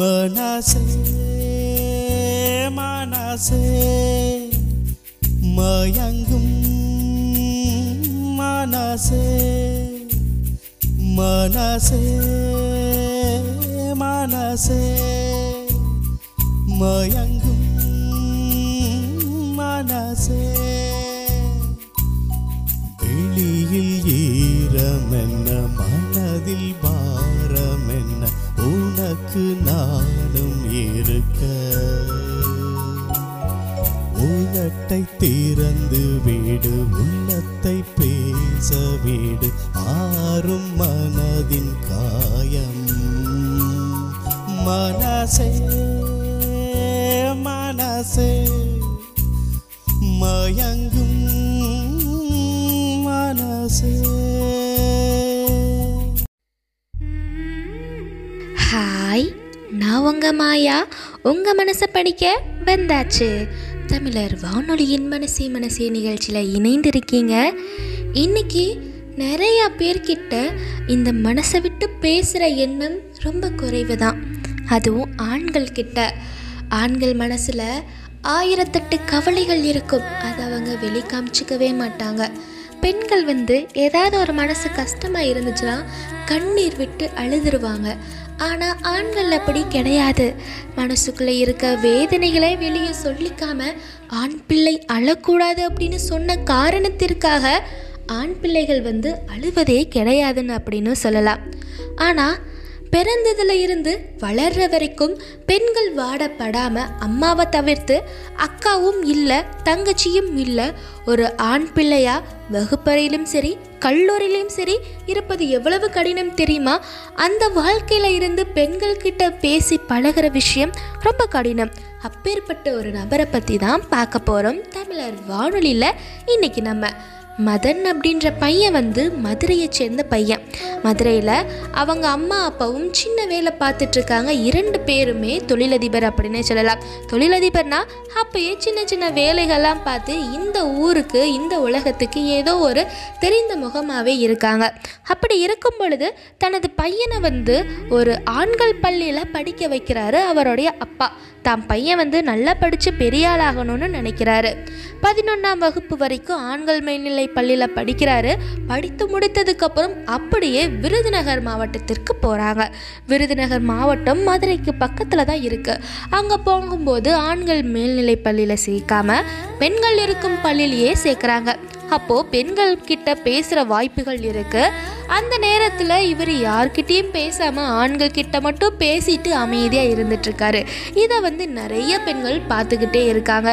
மனசே மனசே மயங்கும் மனசே மனசே படிக்க வந்தாச்சு. தமிழர் வானொலியின் மனசே மனசே நிகழ்ச்சியில் இணைந்திருக்கீங்க. இன்னைக்கு நிறையா பேர்கிட்ட இந்த மனசை விட்டு பேசுகிற எண்ணம் ரொம்ப குறைவு தான் அதுவும் ஆண்கள் கிட்ட. ஆண்கள் மனசில் ஆயிரத்தெட்டு கவலைகள் இருக்கும். அதை அவங்க வெளி காமிச்சிக்கவே மாட்டாங்க. பெண்கள் வந்து ஏதாவது ஒரு மனசு கஷ்டமாக இருந்துச்சுன்னா கண்ணீர் விட்டு அழுதுருவாங்க. ஆனால் ஆண்கள் அப்படி கிடையாது. மனசுக்குள்ளே இருக்க வேதனைகளை வெளியே சொல்லிக்காம ஆண் பிள்ளை அழக்கூடாது அப்படின்னு சொன்ன காரணத்திற்காக ஆண் பிள்ளைகள் வந்து அழுவதே கிடையாதுன்னு அப்படின்னு சொல்லலாம். ஆனால் பிறந்ததுல இருந்து வளர்ற வரைக்கும் பெண்கள் வாடப்படாம அம்மாவை தவிர்த்து அக்காவும் இல்லை தங்கச்சியும் இல்லை. ஒரு ஆண் பிள்ளையா வகுப்பறையிலும் சரி கல்லூரியிலும் சரி இருப்பது எவ்வளவு கடினம் தெரியுமா? அந்த வாழ்க்கையில இருந்து பெண்கள் கிட்ட பேசி பழகுற விஷயம் ரொம்ப கடினம். அப்பேற்பட்ட ஒரு நபரை பற்றி தான் பார்க்க போகிறோம் தமிழர் வானொலியில் இன்னைக்கு நம்ம மதன் அப்படின்ற பையன் வந்து மதுரையை சேர்ந்த பையன். மதுரையில் அவங்க அம்மா அப்பாவும் சின்ன வேலை பார்த்துட்ருக்காங்க இரண்டு பேருமே தொழிலதிபர் அப்படின்னு சொல்லலாம். தொழிலதிபர்னா அப்பயே சின்ன சின்ன வேலைகள்லாம் பார்த்து இந்த ஊருக்கு இந்த உலகத்துக்கு ஏதோ ஒரு தெரிந்த முகமாகவே இருக்காங்க. அப்படி இருக்கும் பொழுது தனது பையனை வந்து ஒரு ஆண்கள் பள்ளியில் படிக்க வைக்கிறாரு அவருடைய அப்பா. தாம் பையன் வந்து நல்லா படித்து பெரிய ஆளாகணும்னு நினைக்கிறாரு. பதினொன்றாம் வகுப்பு வரைக்கும் ஆண்கள் மேல்நிலை பள்ளியில் படிக்கிறாரு. படித்து முடித்ததுக்கப்புறம் அப்படியே விருதுநகர் மாவட்டத்திற்கு போகிறாங்க விருதுநகர் மாவட்டம் மதுரைக்கு பக்கத்தில் தான் இருக்குது அங்கே போகும்போது ஆண்கள் மேல்நிலை பள்ளியில் சேர்க்காம பெண்கள் இருக்கும் பள்ளியிலேயே சேர்க்குறாங்க. அப்போது பெண்கள் கிட்ட பேசுகிற வாய்ப்புகள் இருக்குது அந்த நேரத்தில் இவர் யார்கிட்டயும் பேசாமல் ஆண்கள் கிட்ட மட்டும் பேசிட்டு அமைதியாக இருந்துட்டுருக்காரு. இதை வந்து நிறைய பெண்கள் பார்த்துக்கிட்டே இருக்காங்க.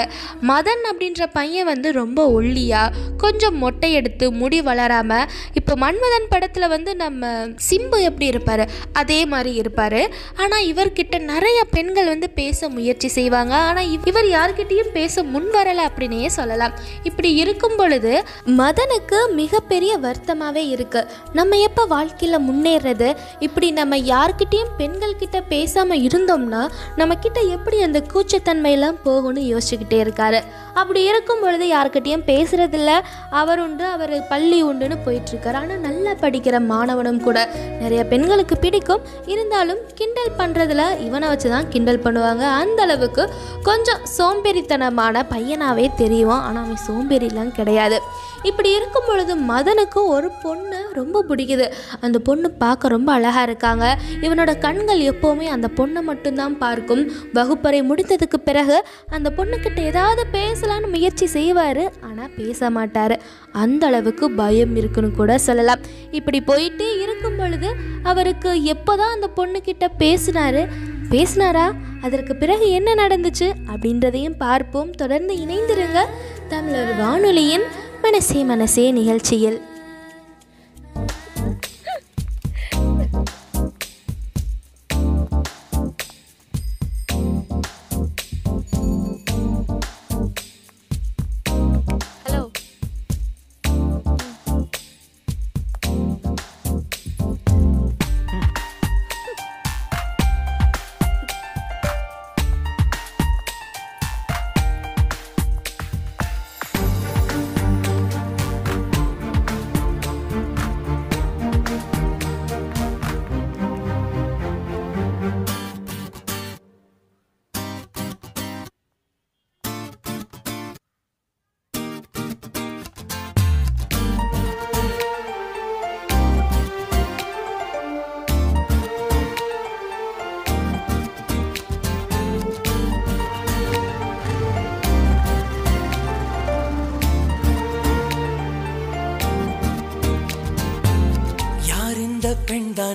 மதன் அப்படின்ற பையன் வந்து ரொம்ப ஒல்லியாக கொஞ்சம் மொட்டை எடுத்து முடி வளராமல் இப்போ மன்மதன் படத்தில் வந்து நம்ம சிம்பு எப்படி இருப்பார்? அதே மாதிரி இருப்பார். ஆனால் இவர்கிட்ட நிறைய பெண்கள் வந்து பேச முயற்சி செய்வாங்க. ஆனால் இவர் யார்கிட்டயும் பேச முன் வரலை அப்படின்னே சொல்லலாம். இப்படி இருக்கும் பொழுது மதனுக்கு மிகப்பெரிய வருத்தமாகவே இருக்கு. நம்ம நம்ம எப்போ வாழ்க்கையில் முன்னேறது? இப்படி நம்ம யார்கிட்டேயும் பெண்கள் கிட்ட பேசாமல் இருந்தோம்னா நம்ம கிட்ட எப்படி அந்த கூச்சத்தன்மையெல்லாம் போகும்னு யோசிச்சுக்கிட்டே இருக்காரு. அப்படி இருக்கும் பொழுது யார்கிட்டேயும் பேசுறதில்ல. அவர் உண்டு அவர் பள்ளி உண்டுன்னு போயிட்டு இருக்காரு ஆனால் நல்லா படிக்கிற மாணவனும் கூட நிறைய பெண்களுக்கு பிடிக்கும். இருந்தாலும் கிண்டல் பண்ணுறதுல இவனை வச்சு தான் கிண்டல் பண்ணுவாங்க. அந்த அளவுக்கு கொஞ்சம் சோம்பேறித்தனமான பையனாகவே தெரியும். ஆனால் அவன் சோம்பேறிலாம் கிடையாது. இப்படி இருக்கும் பொழுது மதனுக்கு ஒரு பொண்ணு ரொம்ப பிடிக்கும். பிடிக்குது. அந்த பொண்ணு பார்க்க ரொம்ப அழகாக இருக்காங்க. இவனோட கண்கள் எப்போவுமே அந்த பொண்ணை மட்டும்தான் பார்க்கும். வகுப்பறை முடித்ததுக்கு பிறகு அந்த பொண்ணுக்கிட்ட ஏதாவது பேசலான்னு முயற்சி செய்வார். ஆனால் பேச மாட்டார். அந்த அளவுக்கு பயம் இருக்குன்னு கூட சொல்லலாம். இப்படி போயிட்டே இருக்கும் பொழுது அவருக்கு எப்போதான் அந்த பொண்ணுக்கிட்ட பேசினாரு பேசினாரா? அதற்கு பிறகு என்ன நடந்துச்சு? அப்படின்றதையும் பார்ப்போம். தொடர்ந்து இணைந்திருங்க தமிழர் வானொலியின் மனசே மனசே நிகழ்ச்சியில்.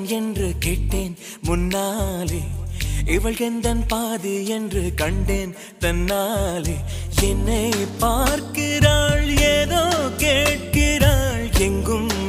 நான் என்று கேட்டேன். முன்னாலே இவள் எந்தன் பாதி என்று கண்டேன். தன்னாலே என்னை பார்க்கிறாள் ஏதோ கேட்கிறாள். எங்கும்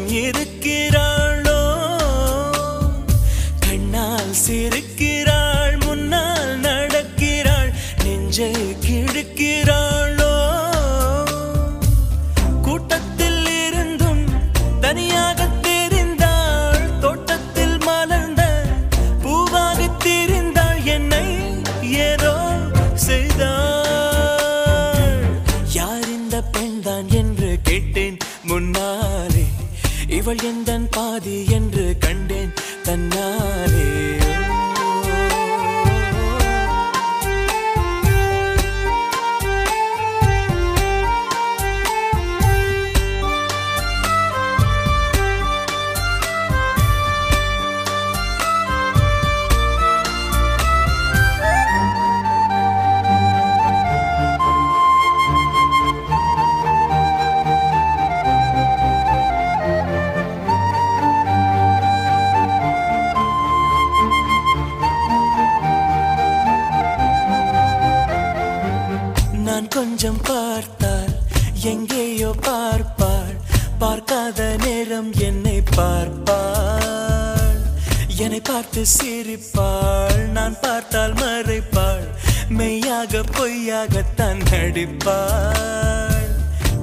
என்னை பார்த்து சிரிப்பாள். நான் பார்த்தால் மறைப்பாள். மெய்யாக பொய்யாகத்தான் நடிப்பாள்.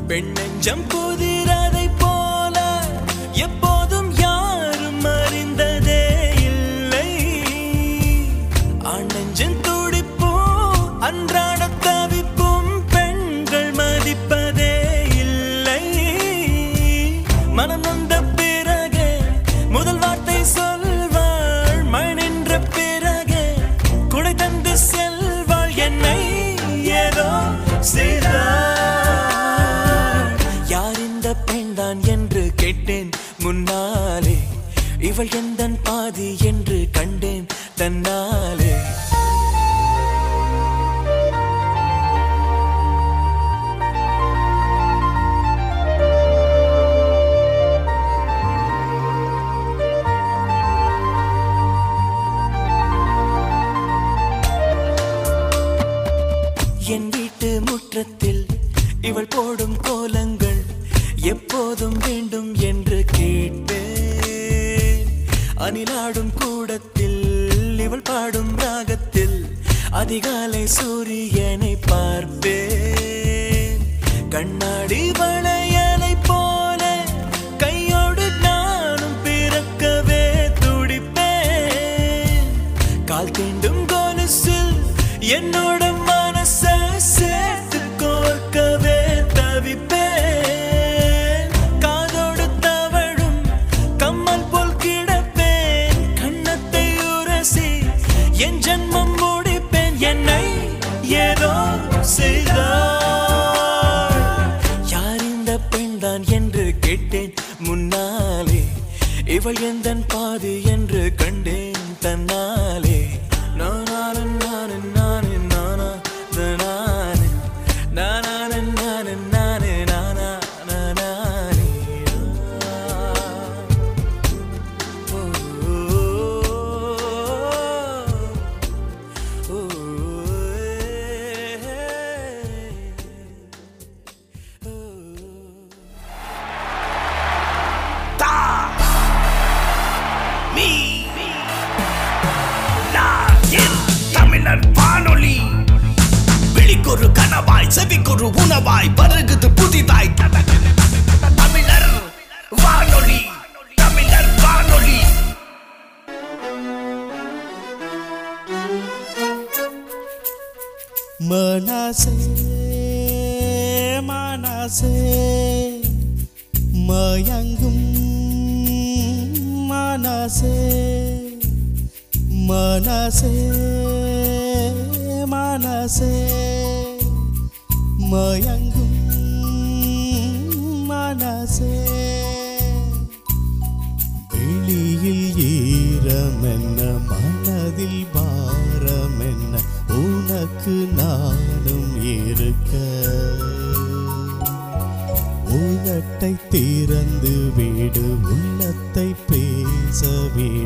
பெண்ணெஞ்சம் புதிராதை அவள் எந்தன் பாதி என்று கண்டேன் தன்னால். அதிகாலை சூரியன் இவள் எந்தன் பாதி என்று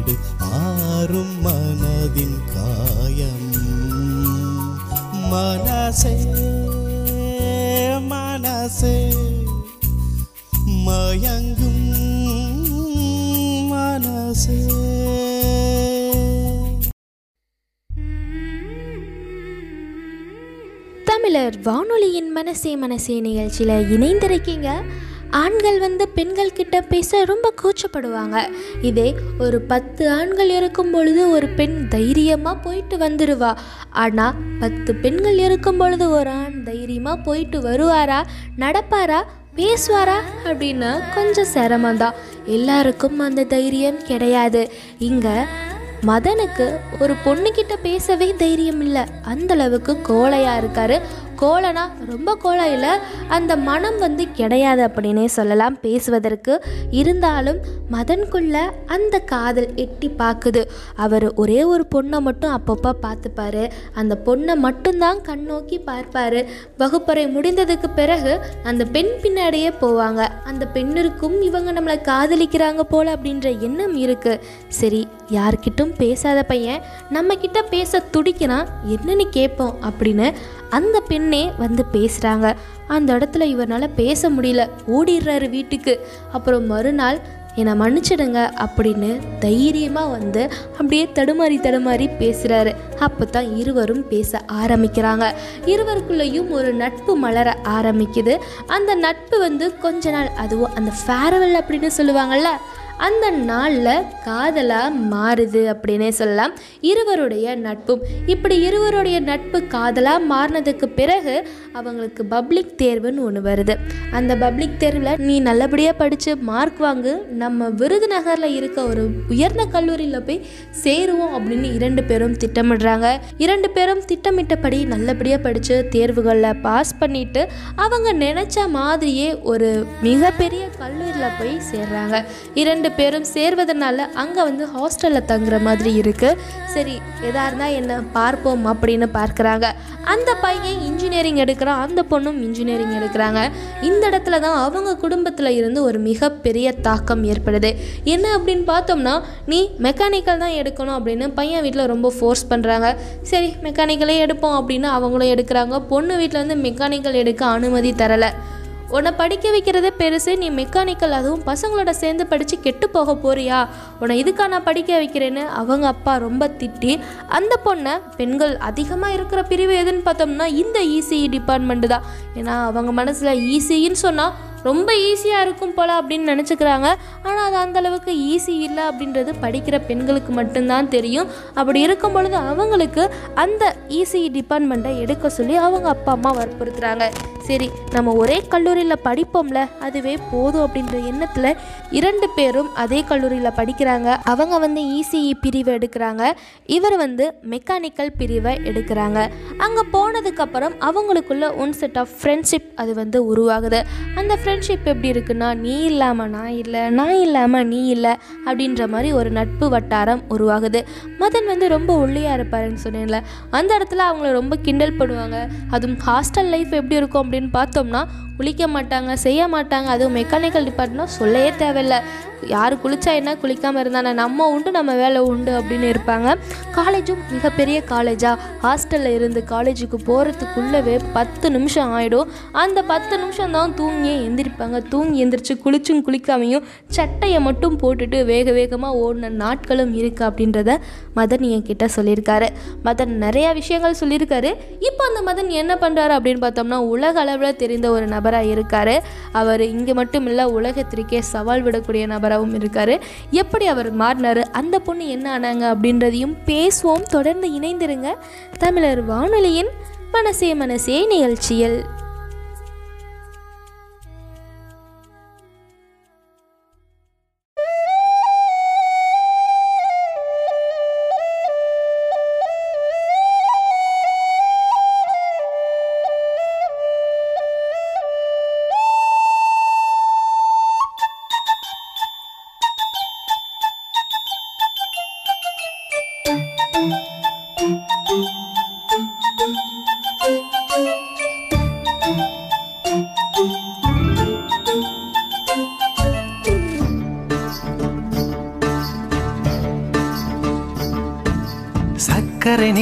வீடு ஆறும் மனதின் காயம். மனசே மனசே மயங்கும் மனசே. தமிழர் வானொலியின் மனசே மனசே நிகழ்ச்சியில் இணைந்திருக்கீங்க. ஆண்கள் வந்து பெண்கள் கிட்ட பேச ரொம்ப கூச்சப்படுவாங்க. இதே ஒரு பத்து ஆண்கள் இருக்கும் பொழுது ஒரு பெண் தைரியமாக போயிட்டு வந்துடுவா ஆனால் பத்து பெண்கள் இருக்கும் பொழுது ஒரு ஆண் தைரியமாக போயிட்டு வருவாரா நடப்பாரா பேசுவாரா அப்படின்னா கொஞ்சம் சிரமந்தான் எல்லாருக்கும் அந்த தைரியம் கிடையாது. இங்கே மதனுக்கு ஒரு பொண்ணுக்கிட்ட பேசவே தைரியம் இல்லை. அந்த அளவுக்கு கோழையாக இருக்காரு. கோலனா ரொம்ப கோலம் இல்லை அந்த மனம் வந்து கிடையாது அப்படின்னே சொல்லலாம். பேசுவதற்கு இருந்தாலும் மதன்குள்ள அந்த காதல் எட்டி பார்க்குது அவர் ஒரே ஒரு பொண்ணை மட்டும் அப்பப்போ பார்த்துப்பாரு. அந்த பொண்ணை மட்டும்தான் கண் நோக்கி பார்ப்பார். வகுப்பறை முடிந்ததுக்கு பிறகு அந்த பெண் பின்னாடியே போவாங்க. அந்த பெண்ணிற்கும் இவங்க நம்மளை காதலிக்கிறாங்க போல அப்படின்ற எண்ணம் இருக்குது சரி யார்கிட்டும் பேசாத பையன் நம்ம பேச துடிக்கிறான் என்னன்னு கேட்போம் அப்படின்னு அந்த பெண் உடனே வந்து பேசுகிறாங்க அந்த இடத்துல இவரால் பேச முடியல. ஓடிடுறாரு வீட்டுக்கு. அப்புறம் மறுநாள் என்னை மன்னிச்சிடுங்க அப்படின்னு தைரியமாக வந்து அப்படியே தடுமாறி தடுமாறி பேசுகிறாரு அப்போ தான் இருவரும் பேச ஆரம்பிக்கிறாங்க. இருவருக்குள்ளேயும் ஒரு நட்பு மலர ஆரம்பிக்குது. அந்த நட்பு வந்து கொஞ்ச நாள் அதுவும் அந்த ஃபேர்வெல் அப்படின்னு சொல்லுவாங்கள்ல அந்த நாளில் காதலாக மாறுது அப்படின்னே சொல்லலாம். இருவருடைய நட்பும் இப்படி இருவருடைய நட்பு காதலாக மாறினதுக்கு பிறகு அவங்களுக்கு பப்ளிக் தேர்வுன்னு ஒன்று வருது. அந்த பப்ளிக் தேர்வில் நீ நல்லபடியாக படித்து மார்க் வாங்கு நம்ம விருதுநகரில் இருக்க ஒரு உயர்ந்த கல்லூரியில் போய் சேருவோம் அப்படின்னு இரண்டு பேரும் திட்டமிடுறாங்க. இரண்டு பேரும் திட்டமிட்டபடி நல்லபடியாக படித்து தேர்வுகளில் பாஸ் பண்ணிட்டு அவங்க நினச்ச மாதிரியே ஒரு மிகப்பெரிய கல்லூரியில் போய் சேர்றாங்க. இரண்டு ரெண்டு பேரும் சேர்வதனால அங்கே வந்து ஹாஸ்டலில் தங்குற மாதிரி இருக்குது சரி எதாக இருந்தால் என்ன பார்ப்போம் அப்படின்னு பார்க்குறாங்க. அந்த பையன் இன்ஜினியரிங் எடுக்கிறான் அந்த பொண்ணும் இன்ஜினியரிங் எடுக்கிறாங்க. இந்த இடத்துல தான் அவங்க குடும்பத்தில் இருந்து ஒரு மிகப்பெரிய தாக்கம் ஏற்படுது. என்ன அப்படின்னு பார்த்தோம்னா நீ மெக்கானிக்கல் தான் எடுக்கணும் அப்படின்னு பையன் வீட்டில் ரொம்ப ஃபோர்ஸ் பண்ணுறாங்க சரி மெக்கானிக்கலே எடுப்போம் அப்படின்னு அவங்களும் எடுக்கிறாங்க. பொண்ணு வீட்டில் வந்து மெக்கானிக்கல் எடுக்க அனுமதி தரலை. உன்னை படிக்க வைக்கிறதே பெருசு நீ மெக்கானிக்கல் அதுவும் பசங்களோட சேர்ந்து படித்து கெட்டு போக போறியா? உன்னை இதுக்காக நான் படிக்க வைக்கிறேன்னு அவங்க அப்பா ரொம்ப திட்டி அந்த பொண்ணை பெண்கள் அதிகமாக இருக்கிற பிரிவு எதுன்னு பார்த்தோம்னா இந்த இசிஇ டிபார்ட்மெண்ட்டு தான். ஏன்னா அவங்க மனசில் இசிஇன்னு சொன்னால் ரொம்ப ஈஸியாக இருக்கும் போல் அப்படின்னு நினச்சிக்கிறாங்க. ஆனால் அது அந்தளவுக்கு ஈஸி இல்லை அப்படின்றது படிக்கிற பெண்களுக்கு மட்டும்தான் தெரியும். அப்படி இருக்கும் பொழுது அவங்களுக்கு அந்த இசிஇ டிபார்ட்மெண்ட்டை எடுக்க சொல்லி அவங்க அப்பா அம்மா வற்புறுத்துறாங்க. சரி நம்ம ஒரே கல்லூரியில் படிப்போம்ல அதுவே போதும் அப்படின்ற எண்ணத்தில் இரண்டு பேரும் அதே கல்லூரியில் படிக்கிறாங்க. அவங்க வந்து இசிஇ பிரிவை எடுக்கிறாங்க. இவர் வந்து மெக்கானிக்கல் பிரிவை எடுக்கிறாங்க. அங்கே போனதுக்கப்புறம் அவங்களுக்குள்ள ஒன் செட் ஆஃப் ஃப்ரெண்ட்ஷிப் அது வந்து உருவாகுது. அந்த ஃப்ரெண்ட் ஃப்ரெண்ட்ஷிப் எப்படி இருக்குன்னா நீ இல்லாமல் நான் இல்லை நான் இல்லாமல் நீ இல்லை அப்படின்ற மாதிரி ஒரு நட்பு வட்டாரம் உருவாகுது. மதன் வந்து ரொம்ப ஒல்லியாக இருப்பாருன்னு சொன்னேன்ல. அந்த இடத்துல அவங்கள ரொம்ப கிண்டல் பண்ணுவாங்க. அதுவும் ஹாஸ்டல் லைஃப் எப்படி இருக்கும் அப்படின்னு பார்த்தோம்னா குளிக்க மாட்டாங்க செய்ய மாட்டாங்க அதுவும் மெக்கானிக்கல் டிபார்ட்மெண்ட் சொல்லவே தேவையில்லை. யார் குளித்தா என்ன குளிக்காமல் இருந்தானே நம்ம உண்டு நம்ம வேலை உண்டு அப்படின்னு இருப்பாங்க. காலேஜும் மிகப்பெரிய காலேஜாக ஹாஸ்டலில் இருந்து காலேஜுக்கு போகிறதுக்குள்ளவே பத்து நிமிஷம் ஆகிடும் அந்த பத்து நிமிஷம் தான் தூங்கியே எந்திரிப்பாங்க. தூங்கி எந்திரிச்சு குளிச்சும் குளிக்காமையும் சட்டையை மட்டும் போட்டுட்டு வேக வேகமாக ஓடின நாட்களும் இருக்குது அப்படின்றத மதன் என்கிட்ட சொல்லியிருக்காரு. மதன் நிறையா விஷயங்கள் சொல்லியிருக்காரு. இப்போ அந்த மதன் என்ன பண்ணுறாரு அப்படின்னு பார்த்தோம்னா உலக அளவில் தெரிந்த ஒரு நபராக இருக்கார். அவர் இங்கே மட்டும் இல்லை உலகத்திற்கே சவால் விடக்கூடிய நபராகவும் இருக்கார். எப்படி அவர் மாறினார்? அந்த பொண்ணு என்ன ஆனாங்க அப்படின்றதையும் பேசுவோம். தொடர்ந்து இணைந்திருங்க. தமிழர் வானொலியின் மனசே மனசே நிகழ்ச்சியில்.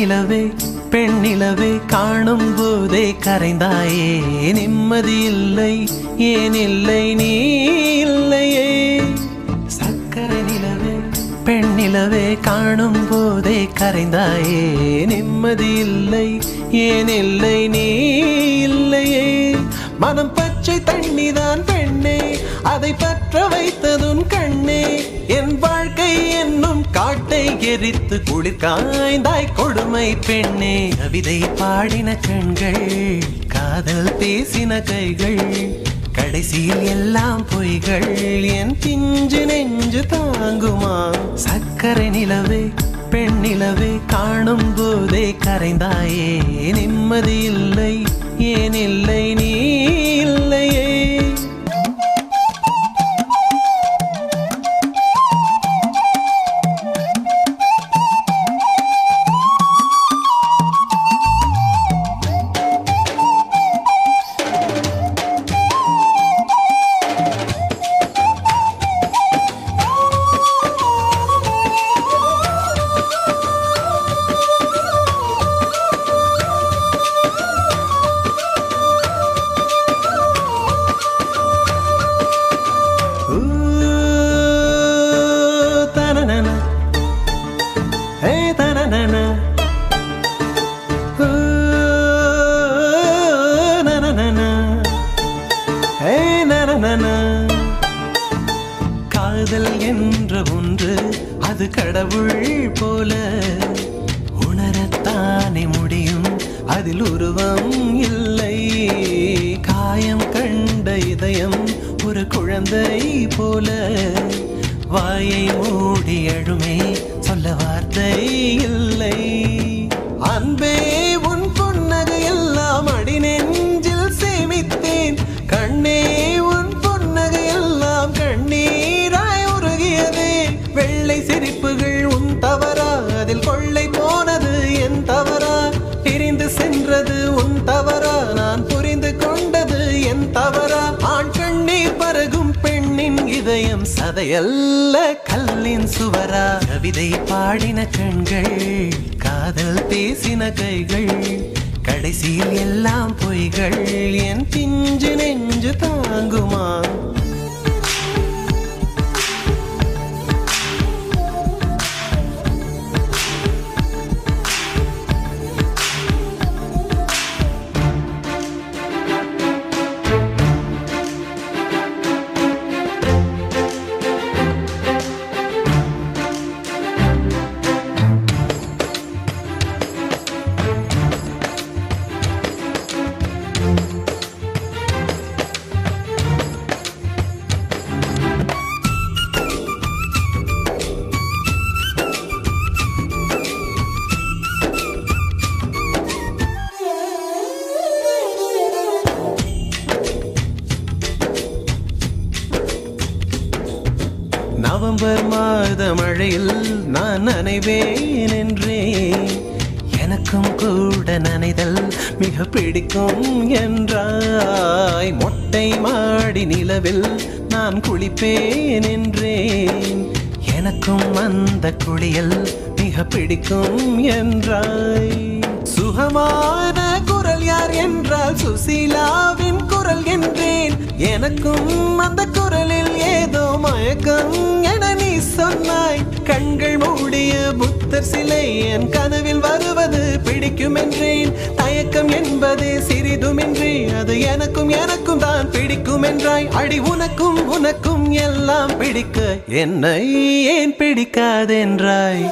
நிலவே பெண்ணிலவே காணும் போதே கரைந்தாயே. நிம்மதி இல்லை ஏன் இல்லை நீ இல்லையே. சக்கரை நிலவே பெண்ணிலவே காணும் போதே கரைந்தாயே. நிம்மதி இல்லை ஏன் இல்லை நீ இல்லையே. மனம் பச்சை தண்ணிதான் பெண்ணே அதை பற்ற வைத்ததும் கண்ணே. எரித்து குளிர் காய்ந்தாய் கொடுமை பெண்ணே. கவிதை பாடின கண்கள் காதல் பேசின கைகள் கடைசியில் எல்லாம் பொய்கள். என் பிஞ்சு நெஞ்சு தாங்குமா? சக்கரை நிலவே பெண் நிலவே காணும் போதே கரைந்தாயே. நிம்மதி இல்லை ஏன் இல்லை? நீ இல்லையே. கண்ணே உன் புன்னகை எல்லாம் கண்ணீராய் உருகியது. வெள்ளை சிரிப்புகள் உன் தவறா அதில் கொள்ளை போனது என் தவறா? பிரிந்து சென்றது உன் தவறா? நான் புரிந்து கொண்டது என் தவறா? ஆண் கண்ணீர் பருகும் பெண்ணின் இதயம் சதையல்ல கல்லின் சுவரா? கவிதை பாடின கண்கள் காதல் பேசின கைகள் கடைசியில் எல்லாம் பொய்கள் என் பிஞ்சு நெஞ்சு தாங்குமா? உலகம் என நீ சொன்னாய். கண்கள் மூடிய புத்தர் சிலை என் கனவில் வருவது பிடிக்கும் என்றேன் தயக்கம் என்பதே சிறிதுமின்றி அது எனக்கும் எனக்கும் தான் பிடிக்கும் என்றாய் அடி உனக்கும் உனக்கும் எல்லாம் பிடிக்க என்னை ஏன் பிடிக்காதென்றாய்?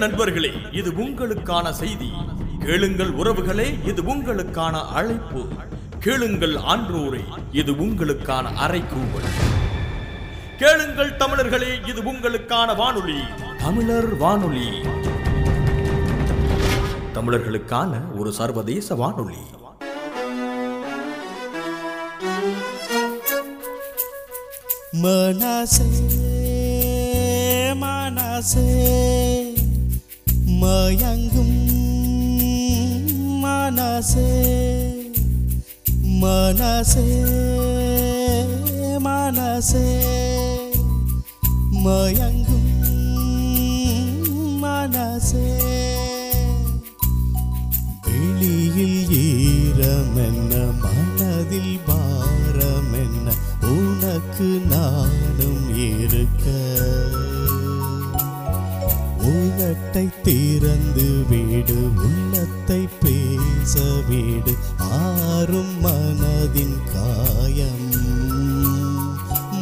நண்பர்களே இது உங்களுக்கான செய்தி. கேளுங்கள் உறவுகளே இது உங்களுக்கான அழைப்பு. கேளுங்கள் ஆன்றோரே இது உங்களுக்கான அறைக்கூவல் கேளுங்கள் தமிழர்களே இது உங்களுக்கான வானொலி. தமிழர் வானொலி. தமிழர்களுக்கான ஒரு சர்வதேச வானொலி. மனசே மனசே. மயங்கும் மனசே மனசே மனசே. மயங்கும் மனசே. வெளியில் ஈரமென்ன மனதில் பாரமென்ன உனக்கு நான் கட்டை திறந்து வீடு உள்ளத்தை பேச வீடு. ஆறும் மனதின் காயம்.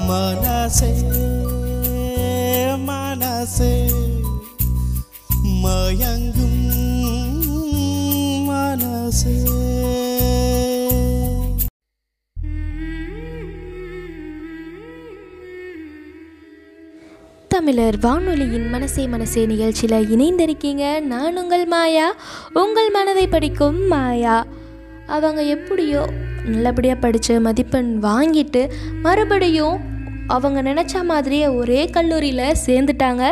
மனசே மனசே மயங்கும் மனசே. தமிழர் வானொலியின் மனசே மனசே நிகழ்ச்சியில் இணைந்திருக்கீங்க. நான் உங்கள் மாயா. உங்கள் மனதை படிக்கும் மாயா. அவங்க எப்படியோ நல்லபடியாக படித்து மதிப்பெண் வாங்கிட்டு மறுபடியும் அவங்க நினச்ச மாதிரியே ஒரே கல்லூரியில் சேர்ந்துட்டாங்க.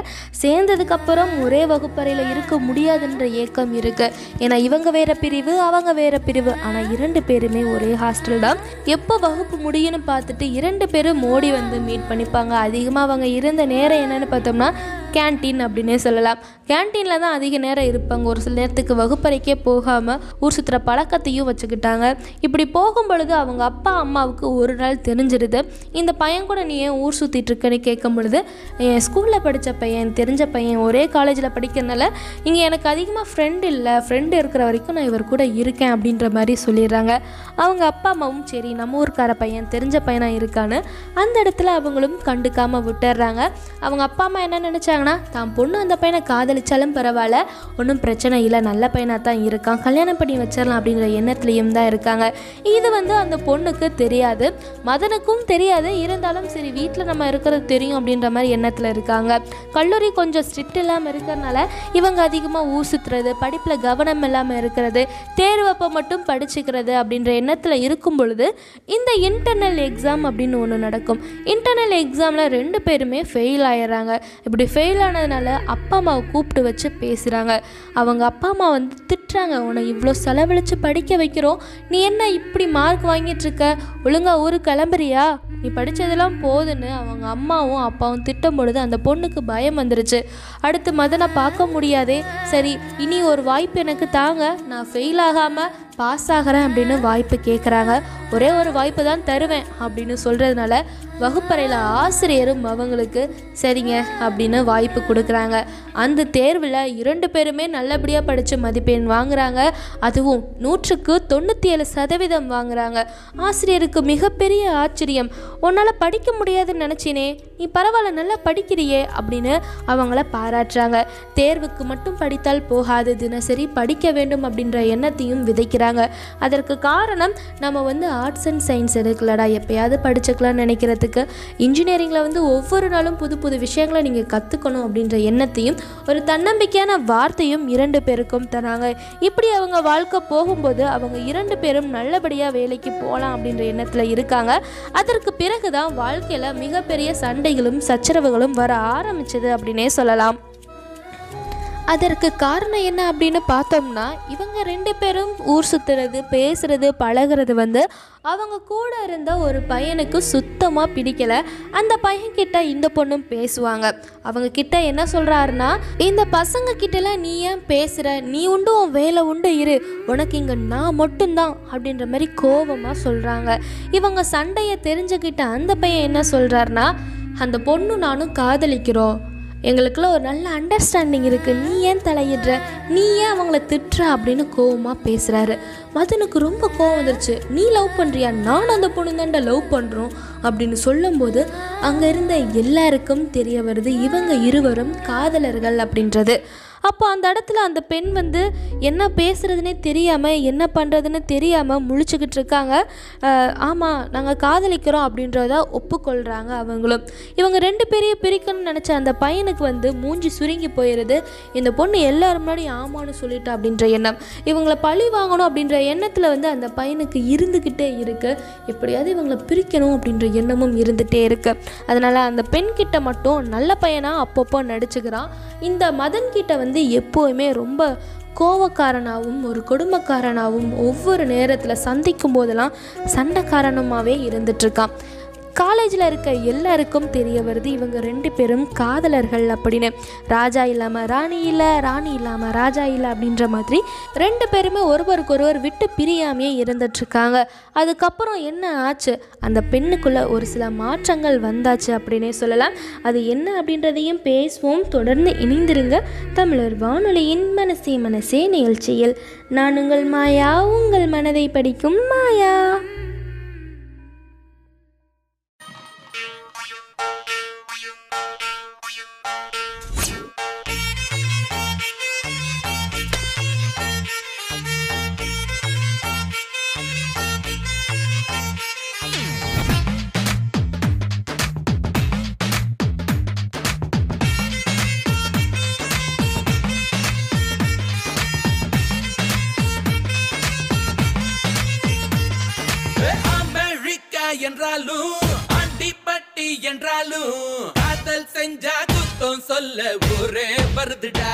சேர்ந்ததுக்கப்புறம் ஒரே வகுப்பறையில் இருக்க முடியாதுன்ற ஏக்கம் இருக்குது ஏன்னா இவங்க வேற பிரிவு அவங்க வேறு பிரிவு. ஆனால் இரண்டு பேருமே ஒரே ஹாஸ்டல் தான். எப்போ வகுப்பு முடியும்னு பார்த்துட்டு இரண்டு பேரும் மோடி வந்து மீட் பண்ணிப்பாங்க. அதிகமாக அவங்க இருந்த நேரம் என்னன்னு பார்த்தோம்னா கேன்டீன் அப்படின்னே சொல்லலாம். கேன்டீனில் தான் அதிக நேரம் இருப்பாங்க. ஒரு சில நேரத்துக்கு வகுப்பறைக்கே போகாமல் ஊர் சுற்றுற பழக்கத்தையும் வச்சுக்கிட்டாங்க. இப்படி போகும் பொழுது அவங்க அப்பா அம்மாவுக்கு ஒரு நாள் தெரிஞ்சிருது. இந்த பையன் கூட நீ ஏன் ஊர் சுற்றிட்டுருக்கன்னு கேட்கும் பொழுது என் ஸ்கூலில் படித்த பையன் தெரிஞ்ச பையன் ஒரே காலேஜில் படிக்கிறதுனால இங்கே எனக்கு அதிகமாக ஃப்ரெண்டு இல்லை. ஃப்ரெண்டு இருக்கிற வரைக்கும் நான் இவர் கூட இருக்கேன் அப்படின்ற மாதிரி சொல்லிடுறாங்க. அவங்க அப்பா அம்மாவும் சரி நம்ம ஊருக்கார பையன் தெரிஞ்ச பையனாக இருக்கான்னு அந்த இடத்துல அவங்களும் கண்டுக்காமல் விட்டுறாங்க அவங்க அப்பா அம்மா என்ன நினச்சாங்கன்னா தான் பொண்ணு அந்த பையனை காதலிச்சாலும் பரவாயில்ல. ஒன்றும் பிரச்சனை இல்லை. நல்ல பையனாக தான் இருக்கான். கல்யாணம் பண்ணி வச்சிடலாம் அப்படின்ற எண்ணத்துலையும் தான் இருக்காங்க. இது வந்து அந்த பொண்ணுக்கு தெரியாது. மதனுக்கும் தெரியாது. இருந்தாலும் சரி வீட்டில் நம்ம இருக்கிறது தெரியும் அப்படின்ற மாதிரி எண்ணத்தில் இருக்காங்க. கல்லூரி கொஞ்சம் ஸ்ட்ரிக்ட் இல்லாமல் இருக்கிறனால இவங்க அதிகமாக ஊர் சுற்றுறது படிப்பில் கவனம் இல்லாமல் இருக்கிறது தேர்வப்போ மட்டும் படிச்சுக்கிறது அப்படின்ற எண்ணத்தில் இருக்கும் பொழுது இந்த இன்டர்னல் எக்ஸாம் அப்படின்னு ஒன்று நடக்கும். இன்டர்னல் எக்ஸாமில் ரெண்டு பேருமே ஃபெயில் ஆயிடுறாங்க. இப்படி ஃபெயில் ஆனதுனால அப்பா அம்மாவை கூப்பிட்டு வச்சு பேசுகிறாங்க அவங்க அப்பா அம்மா வந்து திட்டுறாங்க உன்னை இவ்வளோ செலவழித்து படிக்க வைக்கிறோம். நீ என்ன இப்படி மார்க் வாங்கிட்டுருக்க ஒழுங்காக ஒழுங்கா ஊருக்கு கிளம்புறியா? நீ படித்ததெல்லாம் போதுன்னு. அவங்க அம்மாவும் அப்பாவும் திட்டும் பொழுது அந்த பொண்ணுக்கு பயம் வந்துருச்சு. அடுத்து மதனை பார்க்க முடியாதே. சரி இனி ஒரு வாய்ப்பு எனக்கு தாங்க. நான் ஃபெயில் ஆகாமல் பாஸ் ஆகிறேன் அப்படின்னு வாய்ப்பு கேட்குறாங்க ஒரே ஒரு வாய்ப்பு தான் தருவேன் அப்படின்னு சொல்கிறதுனால வகுப்பறையில் ஆசிரியரும் அவங்களுக்கு சரிங்க அப்படின்னு வாய்ப்பு கொடுக்குறாங்க. அந்த தேர்வில் இரண்டு பேருமே நல்லபடியாக படித்து மதிப்பெண் வாங்குறாங்க. அதுவும் நூற்றுக்கு தொண்ணூற்றி ஏழு சதவீதம் வாங்குறாங்க. ஆசிரியருக்கு மிகப்பெரிய ஆச்சரியம். உன்னால் படிக்க முடியாதுன்னு நினச்சினே. நீ பரவாயில்ல நல்லா படிக்கிறியே அப்படின்னு அவங்கள பாராட்டுறாங்க. தேர்வுக்கு மட்டும் படித்தால் போகாது. தினசரி படிக்க வேண்டும் அப்படின்ற எண்ணத்தையும் விதைக்கிறாங்க. அதற்கு காரணம் நம்ம வந்து ஆர்ட்ஸ் அண்ட் சயின்ஸ் எடுக்கலடா எப்போயாவது படிச்சுக்கலாம்னு நினைக்கிறதுக்கு. இன்ஜினியரிங்கில் வந்து ஒவ்வொரு நாளும் புது புது விஷயங்களை நீங்கள் கற்றுக்கணும் அப்படின்ற எண்ணத்தையும் ஒரு தன்னம்பிக்கையான வார்த்தையும் இரண்டு பேருக்கும் தராங்க. இப்படி அவங்க வாழ்க்கை போகும்போது அவங்க இரண்டு பேரும் நல்லபடியாக வேலைக்கு போகலாம் அப்படின்ற எண்ணத்தில் இருக்காங்க. அதற்கு பிறகு தான் வாழ்க்கையில் மிகப்பெரிய சண்டைகளும் சச்சரவுகளும் வர ஆரம்பிச்சது அப்படின்னே சொல்லலாம். அதற்கு காரணம் என்ன அப்படின்னு பார்த்தோம்னா இவங்க ரெண்டு பேரும் ஊர் சுற்றுறது பேசுறது பழகுறது வந்து அவங்க கூட இருந்த ஒரு பையனுக்கு சுத்தமாக பிடிக்கலை. அந்த பையன்கிட்ட இந்த பொண்ணும் பேசுவாங்க. அவங்க கிட்ட என்ன சொல்கிறாருன்னா இந்த பசங்க கிட்டலாம் நீ ஏன் பேசுகிற நீ உண்டு உன் வேலை உண்டு இரு. உனக்கு இங்கே நான் மட்டும்தான் அப்படின்ற மாதிரி கோபமாக சொல்கிறாங்க இவங்க சண்டையை தெரிஞ்சுக்கிட்ட அந்த பையன் என்ன சொல்கிறாருன்னா அந்த பொண்ணு நானும் காதலிக்கிறோம். எங்களுக்குள்ள ஒரு நல்ல அண்டர்ஸ்டாண்டிங் இருக்குது நீ ஏன் தலையிடுற? நீ ஏன் அவங்கள திட்டுற? அப்படின்னு கோவமாக பேசுகிறாரு மதனுக்கு ரொம்ப கோவம் வந்துருச்சு. நீ லவ் பண்ணுறியா நான் அந்த பொண்ணு தாண்டா லவ் பண்ணுறோம் அப்படின்னு சொல்லும்போது அங்கே இருந்த எல்லாருக்கும் தெரிய வருது இவங்க இருவரும் காதலர்கள் அப்படின்றது. அப்போ அந்த இடத்துல அந்த பெண் வந்து என்ன பேசுகிறதுனே தெரியாமல் என்ன பண்ணுறதுன்னு தெரியாமல் முழிச்சுக்கிட்டு இருக்காங்க. ஆமாம் நாங்கள் காதலிக்கிறோம் அப்படின்றத ஒப்புக்கொள்கிறாங்க அவங்களும். இவங்க ரெண்டு பேரையும் பிரிக்கணும்னு நினச்ச அந்த பையனுக்கு வந்து மூஞ்சி சுருங்கி போயிடுது இந்த பொண்ணு எல்லாரும் முன்னாடி ஆமான்னு சொல்லிட்டா அப்படின்ற எண்ணம். இவங்களை பழி வாங்கணும் அப்படின்ற எண்ணத்தில் வந்து அந்த பையனுக்கு இருந்துக்கிட்டே இருக்குது எப்படியாவது இவங்களை பிரிக்கணும் அப்படின்ற எண்ணமும் இருந்துகிட்டே இருக்குது அதனால் அந்த பெண்கிட்ட மட்டும் நல்ல பையனாக அப்பப்போ நடிச்சுக்கிறான். இந்த மதன் கிட்ட வந்து எப்போவுமே ரொம்ப கோவக்காரனாகவும் ஒரு குடும்பக்காரனாகவும் ஒவ்வொரு நேரத்தில் சந்திக்கும் போதெல்லாம் சண்டைக்காரனுமாகவே இருந்துட்டுருக்கான் காலேஜில் இருக்க எல்லாருக்கும் தெரிய வருது இவங்க ரெண்டு பேரும் காதலர்கள் அப்படின்னு. ராஜா இல்லாமல் ராணி இல்லை ராணி இல்லாமல் ராஜா இல்லை அப்படின்ற மாதிரி ரெண்டு பேருமே ஒருவருக்கொருவர் விட்டு பிரியாமையே இருந்துட்டுருக்காங்க. அதுக்கப்புறம் என்ன ஆச்சு? அந்த பெண்ணுக்குள்ளே ஒரு சில மாற்றங்கள் வந்தாச்சு அப்படின்னே சொல்லலாம். அது என்ன அப்படின்றதையும் பேசுவோம். தொடர்ந்து இணைந்திருங்க. தமிழர் வானொலியின் மனசே மனசே நிகழ்ச்சியில். நான் உங்கள் மாயா உங்கள் மனதை படிக்கும் மாயா. செஞ்சாலும் காதல் செஞ்சா குத்தம் சொல்ல ஒரே வருதுடா.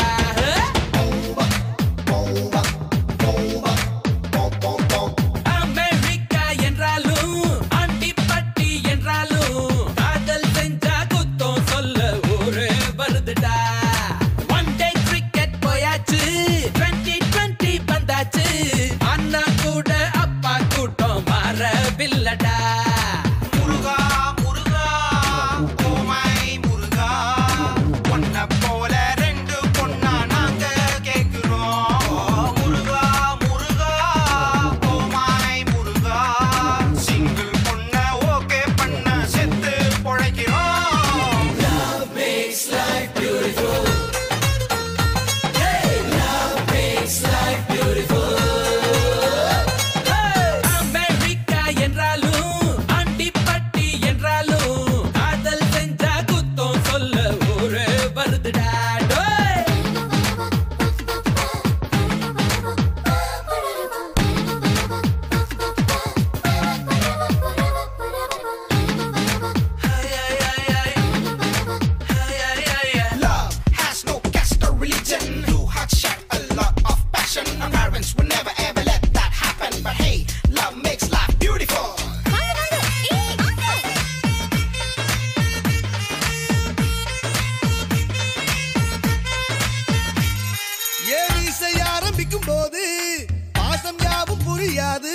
பாசம் யாவும் புரியாது.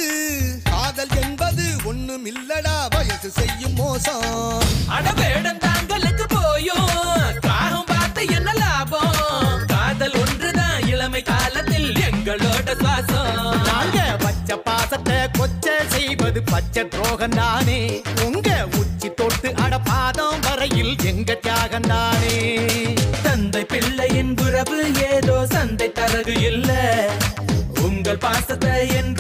காதல் என்பது ஒண்ணும் இல்லடா வயசு செய்யும் மோசம். அடவேடம் தாங்களுக்கு போயும். காகம் பார்த்து என்ன லாபம்? காதல் ஒன்றுதான் இளமை காலத்தில் எங்களோட சுவாசம். நாங்க பச்சை பாசத்தை கொச்ச செய்வது பச்சை துரோகம் தானே. உங்க உச்சி தொட்டு அட பாதம் வரையில் எங்க தியாகம் தானே. தந்தை பிள்ளையின் உறவு ஏதோ சந்தை தரகு இல்ல. உங்கள் பாசத்தை என்று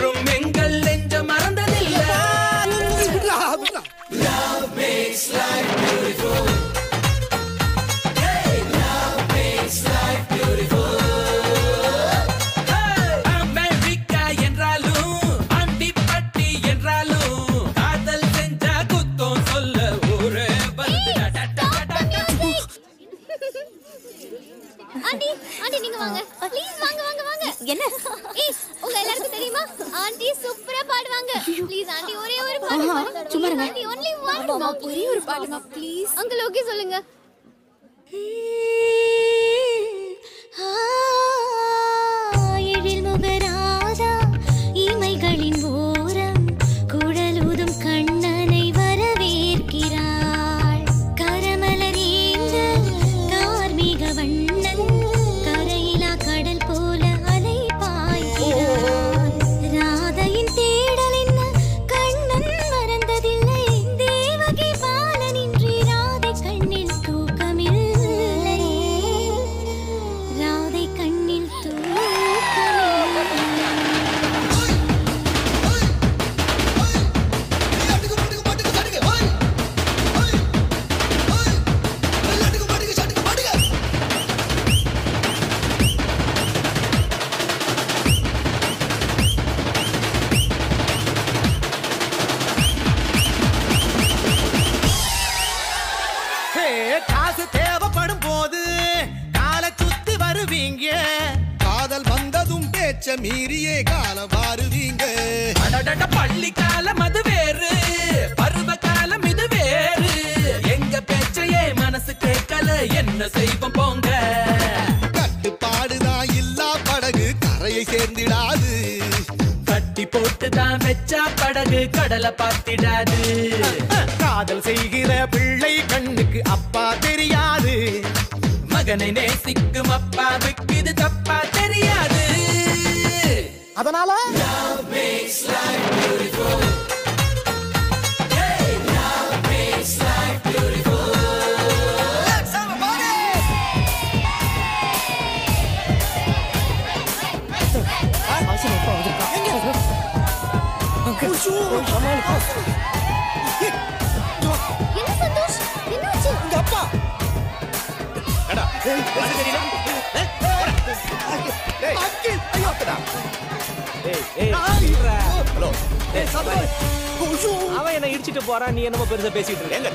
ஒன் ஒரே ஒரு பாடுங்க ப்ளீஸ் அங்கிள் ஓகே சொல்லுங்க எழில் முகராதா என்னமோ பெருசா பேசிட்டு இருக்க எங்க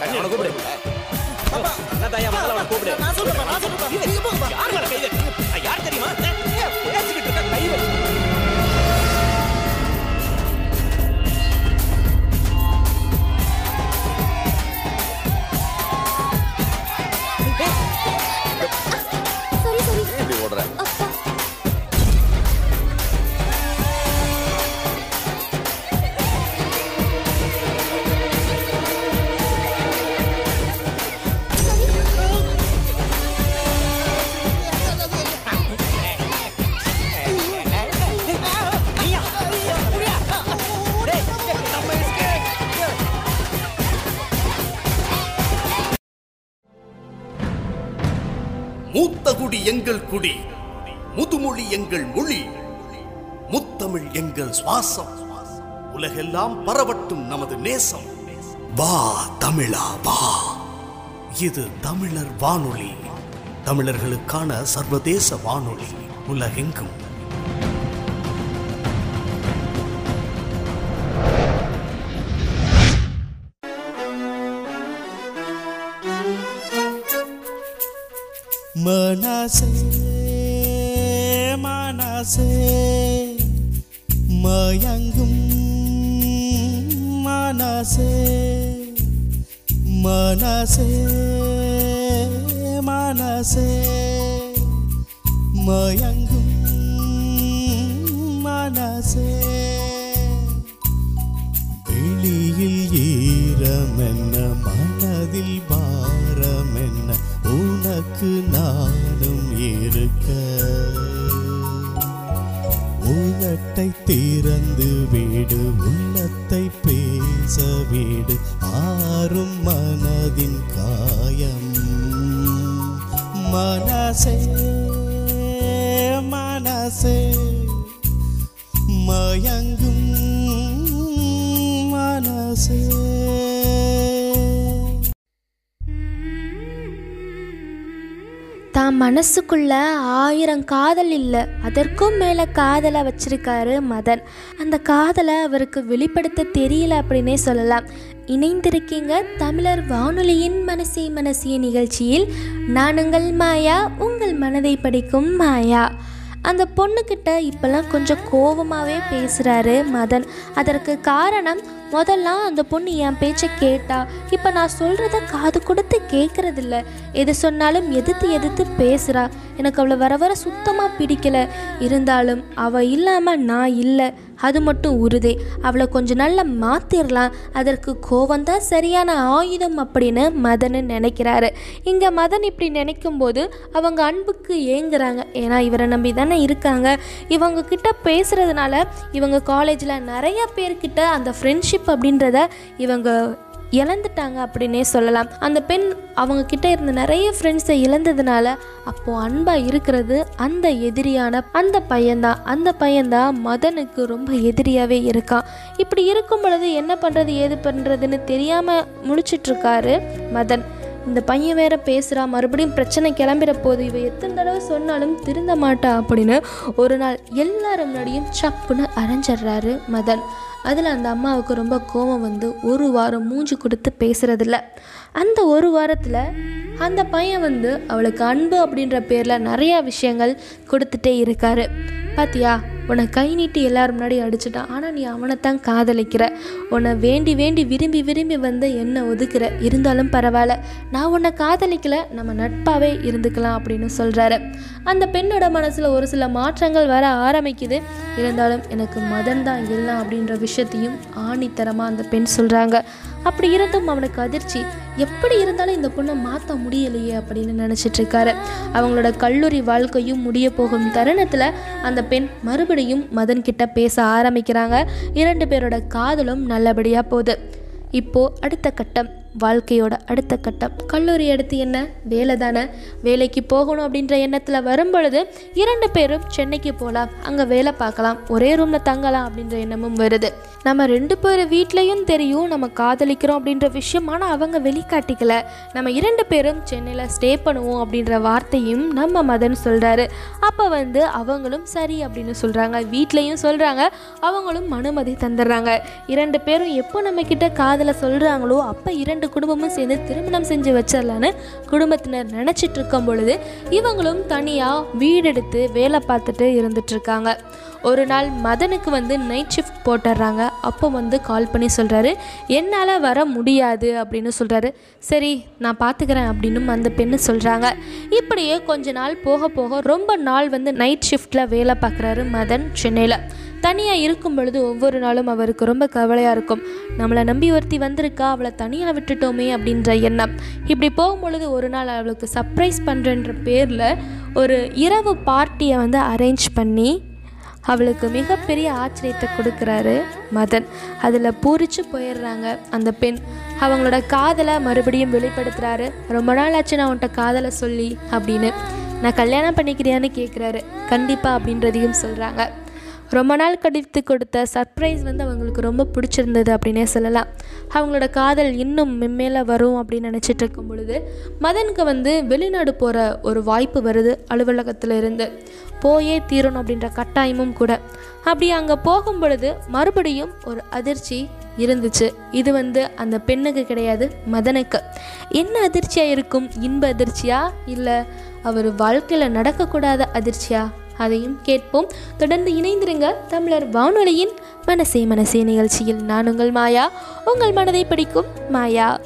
எங்கள் குடி முதுமொழி எங்கள் மொழி முத்தமிழ் எங்கள் சுவாசம். உலகெல்லாம் பரவட்டும் நமது நேசம். வா தமிழா வா. இது தமிழர் வானொலி. தமிழர்களுக்கான சர்வதேச வானொலி. உலகெங்கும் மனசே மனசே மயங்கும் மனசே மனசே மனசே மயங்கும் மனதின் காயம். மனசே மனசே மயங்கும் மனசே. தான் மனசுக்குள்ள ஆயிரம் காதல் இல்லை அதற்கும் மேலே காதலை வச்சிருக்காரு மதன். அந்த காதலை அவருக்கு வெளிப்படுத்த தெரியல அப்படின்னே சொல்லலாம். இணைந்திருக்கீங்க தமிழர் வானொலியின் மனசே மனசிய நிகழ்ச்சியில். நான் உங்கள் மாயா உங்கள் மனதை படிக்கும் மாயா. அந்த பொண்ணுக்கிட்ட இப்போல்லாம் கொஞ்சம் கோபமாகவே பேசுகிறாரு மதன். அதற்கு காரணம் முதல்லாம் அந்த பொண்ணு என் பேச்சை கேட்டா. இப்போ நான் சொல்கிறத காது கொடுத்து கேட்குறதில்ல எது சொன்னாலும் எதிர்த்து எதிர்த்து பேசுகிறா எனக்கு அவளை வர வர சுத்தமாக பிடிக்கல. இருந்தாலும் அவள் இல்லாமல் நான் இல்லை. அது மட்டும் உறுதி. அவளை கொஞ்சம் நாளில் மாற்றிடலாம் அதற்கு கோவம்தான் சரியான ஆயுதம் அப்படின்னு மதன் நினைக்கிறாரு. இங்கே மதன் இப்படி நினைக்கும் போது அவங்க அன்புக்கு ஏங்குறாங்க. ஏன்னா இவரை நம்பி தானே இருக்காங்க. இவங்க கிட்ட பேசுறதுனால இவங்க காலேஜில் நிறைய பேர்கிட்ட அந்த ஃப்ரெண்ட்ஷிப் அப்படின்றத இவங்க இழந்துட்டாங்க அப்படின்னே சொல்லலாம். அந்த பெண் அவங்க கிட்ட இருந்த நிறைய ஃப்ரெண்ட்ஸை இழந்ததுனால அப்போ அன்பா இருக்கிறது அந்த எதிரியான அந்த பையன்தான் அந்த பையன்தான் மதனுக்கு ரொம்ப எதிரியாவே இருக்கான் இப்படி இருக்கும் பொழுது என்ன பண்றது ஏது பண்றதுன்னு தெரியாம முழிச்சிட்டு இருக்காரு மதன். இந்த பையன் வேற பேசுகிறா மறுபடியும் பிரச்சனை கிளம்புற போது இவ எத்தனை தடவை சொன்னாலும் திருந்த மாட்டா அப்படின்னு ஒரு நாள் எல்லாரும் முன்னாடியும் சப்புன்னு அரைஞ்சிடுறாரு மதன். அதில் அந்த அம்மாவுக்கு ரொம்ப கோபம் வந்து ஒரு வாரம் மூஞ்சி கொடுத்து பேசுறதில்ல. அந்த ஒரு வாரத்தில் அந்த பையன் வந்து அவளுக்கு அன்பு அப்படின்ற பேரில் நிறையா விஷயங்கள் கொடுத்துட்டே இருக்காரு. பாத்தியா? உன்னை கை நீட்டி எல்லார் முன்னாடி அடிச்சிட்டான் ஆனால் நீ அவனைத்தான் காதலிக்கிற. உன்னை வேண்டி வேண்டி விரும்பி விரும்பி வந்து என்னை ஒதுக்குற. இருந்தாலும் பரவாயில்ல. நான் உன்னை காதலிக்கல. நம்ம நட்பாகவே இருந்துக்கலாம் அப்படின்னு சொல்கிறாரு அந்த பெண்ணோட மனசில் ஒரு சில மாற்றங்கள் வர ஆரம்பிக்குது. இருந்தாலும் எனக்கு மதன் தான் எல்லாம் அப்படின்ற விஷயத்தையும் ஆணித்தரமாக அந்த பெண் சொல்கிறாங்க அப்படி இருந்தும் அவனுக்கு அதிர்ச்சி. எப்படி இருந்தாலும் இந்த பொண்ணை மாற்ற முடியலையே அப்படின்னு நினச்சிட்டு இருக்காரு. அவங்களோட கல்லூரி வாழ்க்கையும் முடிய போகும் தருணத்தில் அந்த பெண் மறுபடியும் மதன் கிட்ட பேச ஆரம்பிக்கிறாங்க. இரண்டு பேரோட காதலும் நல்லபடியாக போகுது. இப்போது அடுத்த கட்டம். வாழ்க்கையோட அடுத்த கட்டம். கல்லூரி அடுத்து என்ன? வேலை தானே? வேலைக்கு போகணும் அப்படின்ற எண்ணத்தில் வரும்பொழுது இரண்டு பேரும் சென்னைக்கு போகலாம் அங்கே வேலை பார்க்கலாம். ஒரே ரூமில் தங்கலாம் அப்படின்ற எண்ணமும் வருது. நம்ம ரெண்டு பேர் வீட்லேயும் தெரியும் நம்ம காதலிக்கிறோம் அப்படின்ற விஷயம் ஆனால் அவங்க வெளிக்காட்டிக்கல. நம்ம இரண்டு பேரும் சென்னையில் ஸ்டே பண்ணுவோம் அப்படின்ற வார்த்தையும் நம்ம மதன் சொல்கிறாரு அப்போ வந்து அவங்களும் சரி அப்படின்னு சொல்கிறாங்க வீட்லேயும் சொல்கிறாங்க அவங்களும் அனுமதி தந்துடுறாங்க. இரண்டு பேரும் எப்போ நம்ம காதலை சொல்கிறாங்களோ அப்போ இரண்டு குடும்பமும் சேர்ந்து திருமணம் செஞ்சு வச்சிடலான்னு குடும்பத்தினர் நினச்சிட்டு இருக்கும் பொழுது இவங்களும் தனியாக வீடு எடுத்து வேலை பார்த்துட்டு இருந்துட்டு இருக்காங்க. ஒரு நாள் மதனுக்கு வந்து நைட் ஷிஃப்ட் போட்டுடுறாங்க அப்போ வந்து கால் பண்ணி சொல்கிறாரு என்னால் வர முடியாது அப்படின்னு சொல்கிறாரு சரி நான் பார்த்துக்கிறேன் அப்படின்னு அந்த பெண்ணு சொல்கிறாங்க இப்படியே கொஞ்ச நாள் போக போக ரொம்ப நாள் வந்து நைட் ஷிஃப்ட்டில் வேலை பார்க்குறாரு மதன் சென்னையில். தனியாக இருக்கும் பொழுது ஒவ்வொரு நாளும் அவருக்கு ரொம்ப கவலையாக இருக்கும். நம்மளை நம்பி ஒருத்தி வந்திருக்கா அவளை தனியாக விட்டுட்டோமே அப்படின்ற எண்ணம். இப்படி போகும்பொழுது ஒரு நாள் அவளுக்கு சர்ப்ரைஸ் பண்ணுறன்ற பேரில் ஒரு இரவு பார்ட்டியை வந்து அரேஞ்ச் பண்ணி அவளுக்கு மிகப்பெரிய ஆச்சரியத்தை கொடுக்குறாரு மதன். அதில் பூரிச்சு போயிடுறாங்க அந்த பெண். அவங்களோட காதலை மறுபடியும் வெளிப்படுத்துகிறாரு ரொம்ப நாள் ஆச்சு நான் உன்ட்ட காதலை சொல்லி அப்படின்னு. நான் கல்யாணம் பண்ணிக்கிறியான்னு கேட்குறாரு கண்டிப்பாக அப்படின்றதையும் சொல்கிறாங்க ரொம்ப நாள் கழித்து கொடுத்த சர்ப்ரைஸ் வந்து அவங்களுக்கு ரொம்ப பிடிச்சிருந்தது அப்படின்னே சொல்லலாம். அவங்களோட காதல் இன்னும் மென்மேல வரும் அப்படின்னு நினச்சிட்டு இருக்கும் பொழுது மதனுக்கு வந்து வெளிநாடு போகிற ஒரு வாய்ப்பு வருது அலுவலகத்தில் இருந்து. போயே தீரணும் அப்படின்ற கட்டாயமும் கூட. அப்படி அங்கே போகும் பொழுது மறுபடியும் ஒரு அதிர்ச்சி இருந்துச்சு. இது வந்து அந்த பெண்ணுக்கு கிடையாது மதனுக்கு. என்ன அதிர்ச்சியாக இருக்கும்? இன்ப அதிர்ச்சியா? இல்லை அவர் வாழ்க்கையில் நடக்கக்கூடாத அதிர்ச்சியா? அதையும் கேட்போம். தொடர்ந்து இணைந்திருங்க தமிழர் வானொலியின் மனசே மனசே நிகழ்ச்சியில். நான் உங்கள் மாயா. உங்கள் மனதை படிக்கும் மாயா.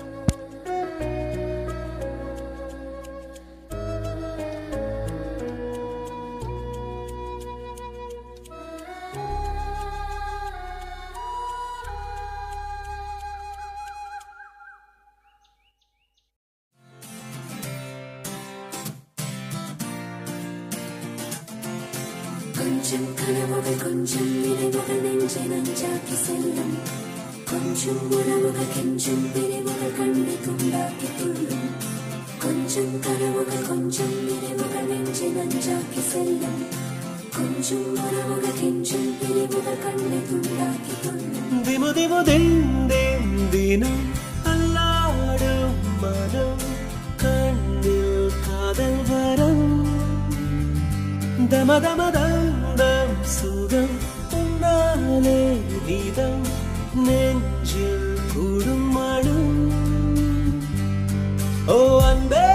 நெஞ்சில் கூடும் மனம். ஓ அன்பே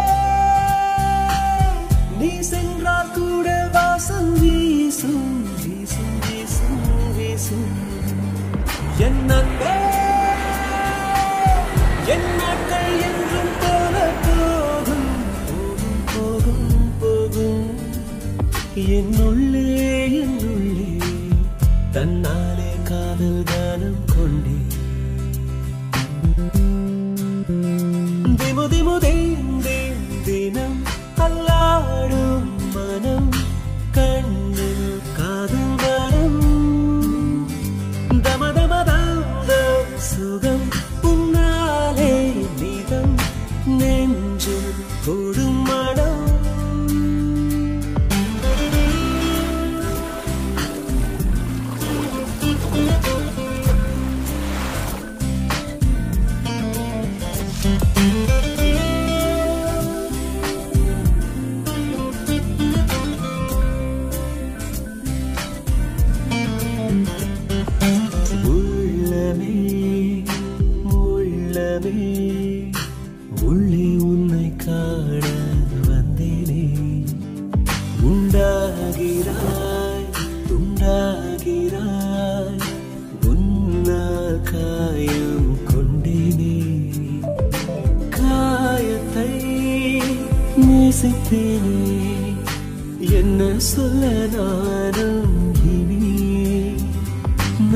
நீ சென்றால் கூட வாசம் வீசும் வீசும் வீசும் வீசும். என் அன்பே என் நாட்கள் என்றும் போல போகும் போகும் போகும் என்னுள்ளே என்னுள்ளே தன்னாலே காதல்கள்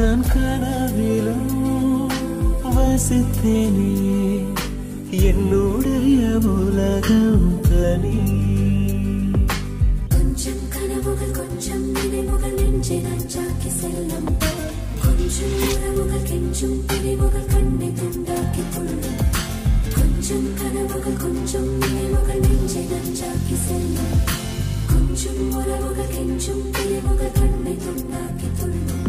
நான் கனவிலும் வசித்தேனே என்னுடைய உலகம் தனி கொஞ்சம் கனவுகள் கொஞ்சம் நினைவுகள் நெஞ்சை நஞ்சாக்கி செல்லும் கொஞ்சம் உறவுகள் கெஞ்சும் பிரிவுகள் கண்ணை துண்டாக்கி கொள்ளும் கொஞ்சம் கனவுகள் கொஞ்சம் நினைவுகள் நெஞ்சை நஞ்சாக்கி செல்லும் கொஞ்சம் உறவுகள் கெஞ்சும் பிரிவுகள் கண்ணை துண்டாக்கி கொள்ளும்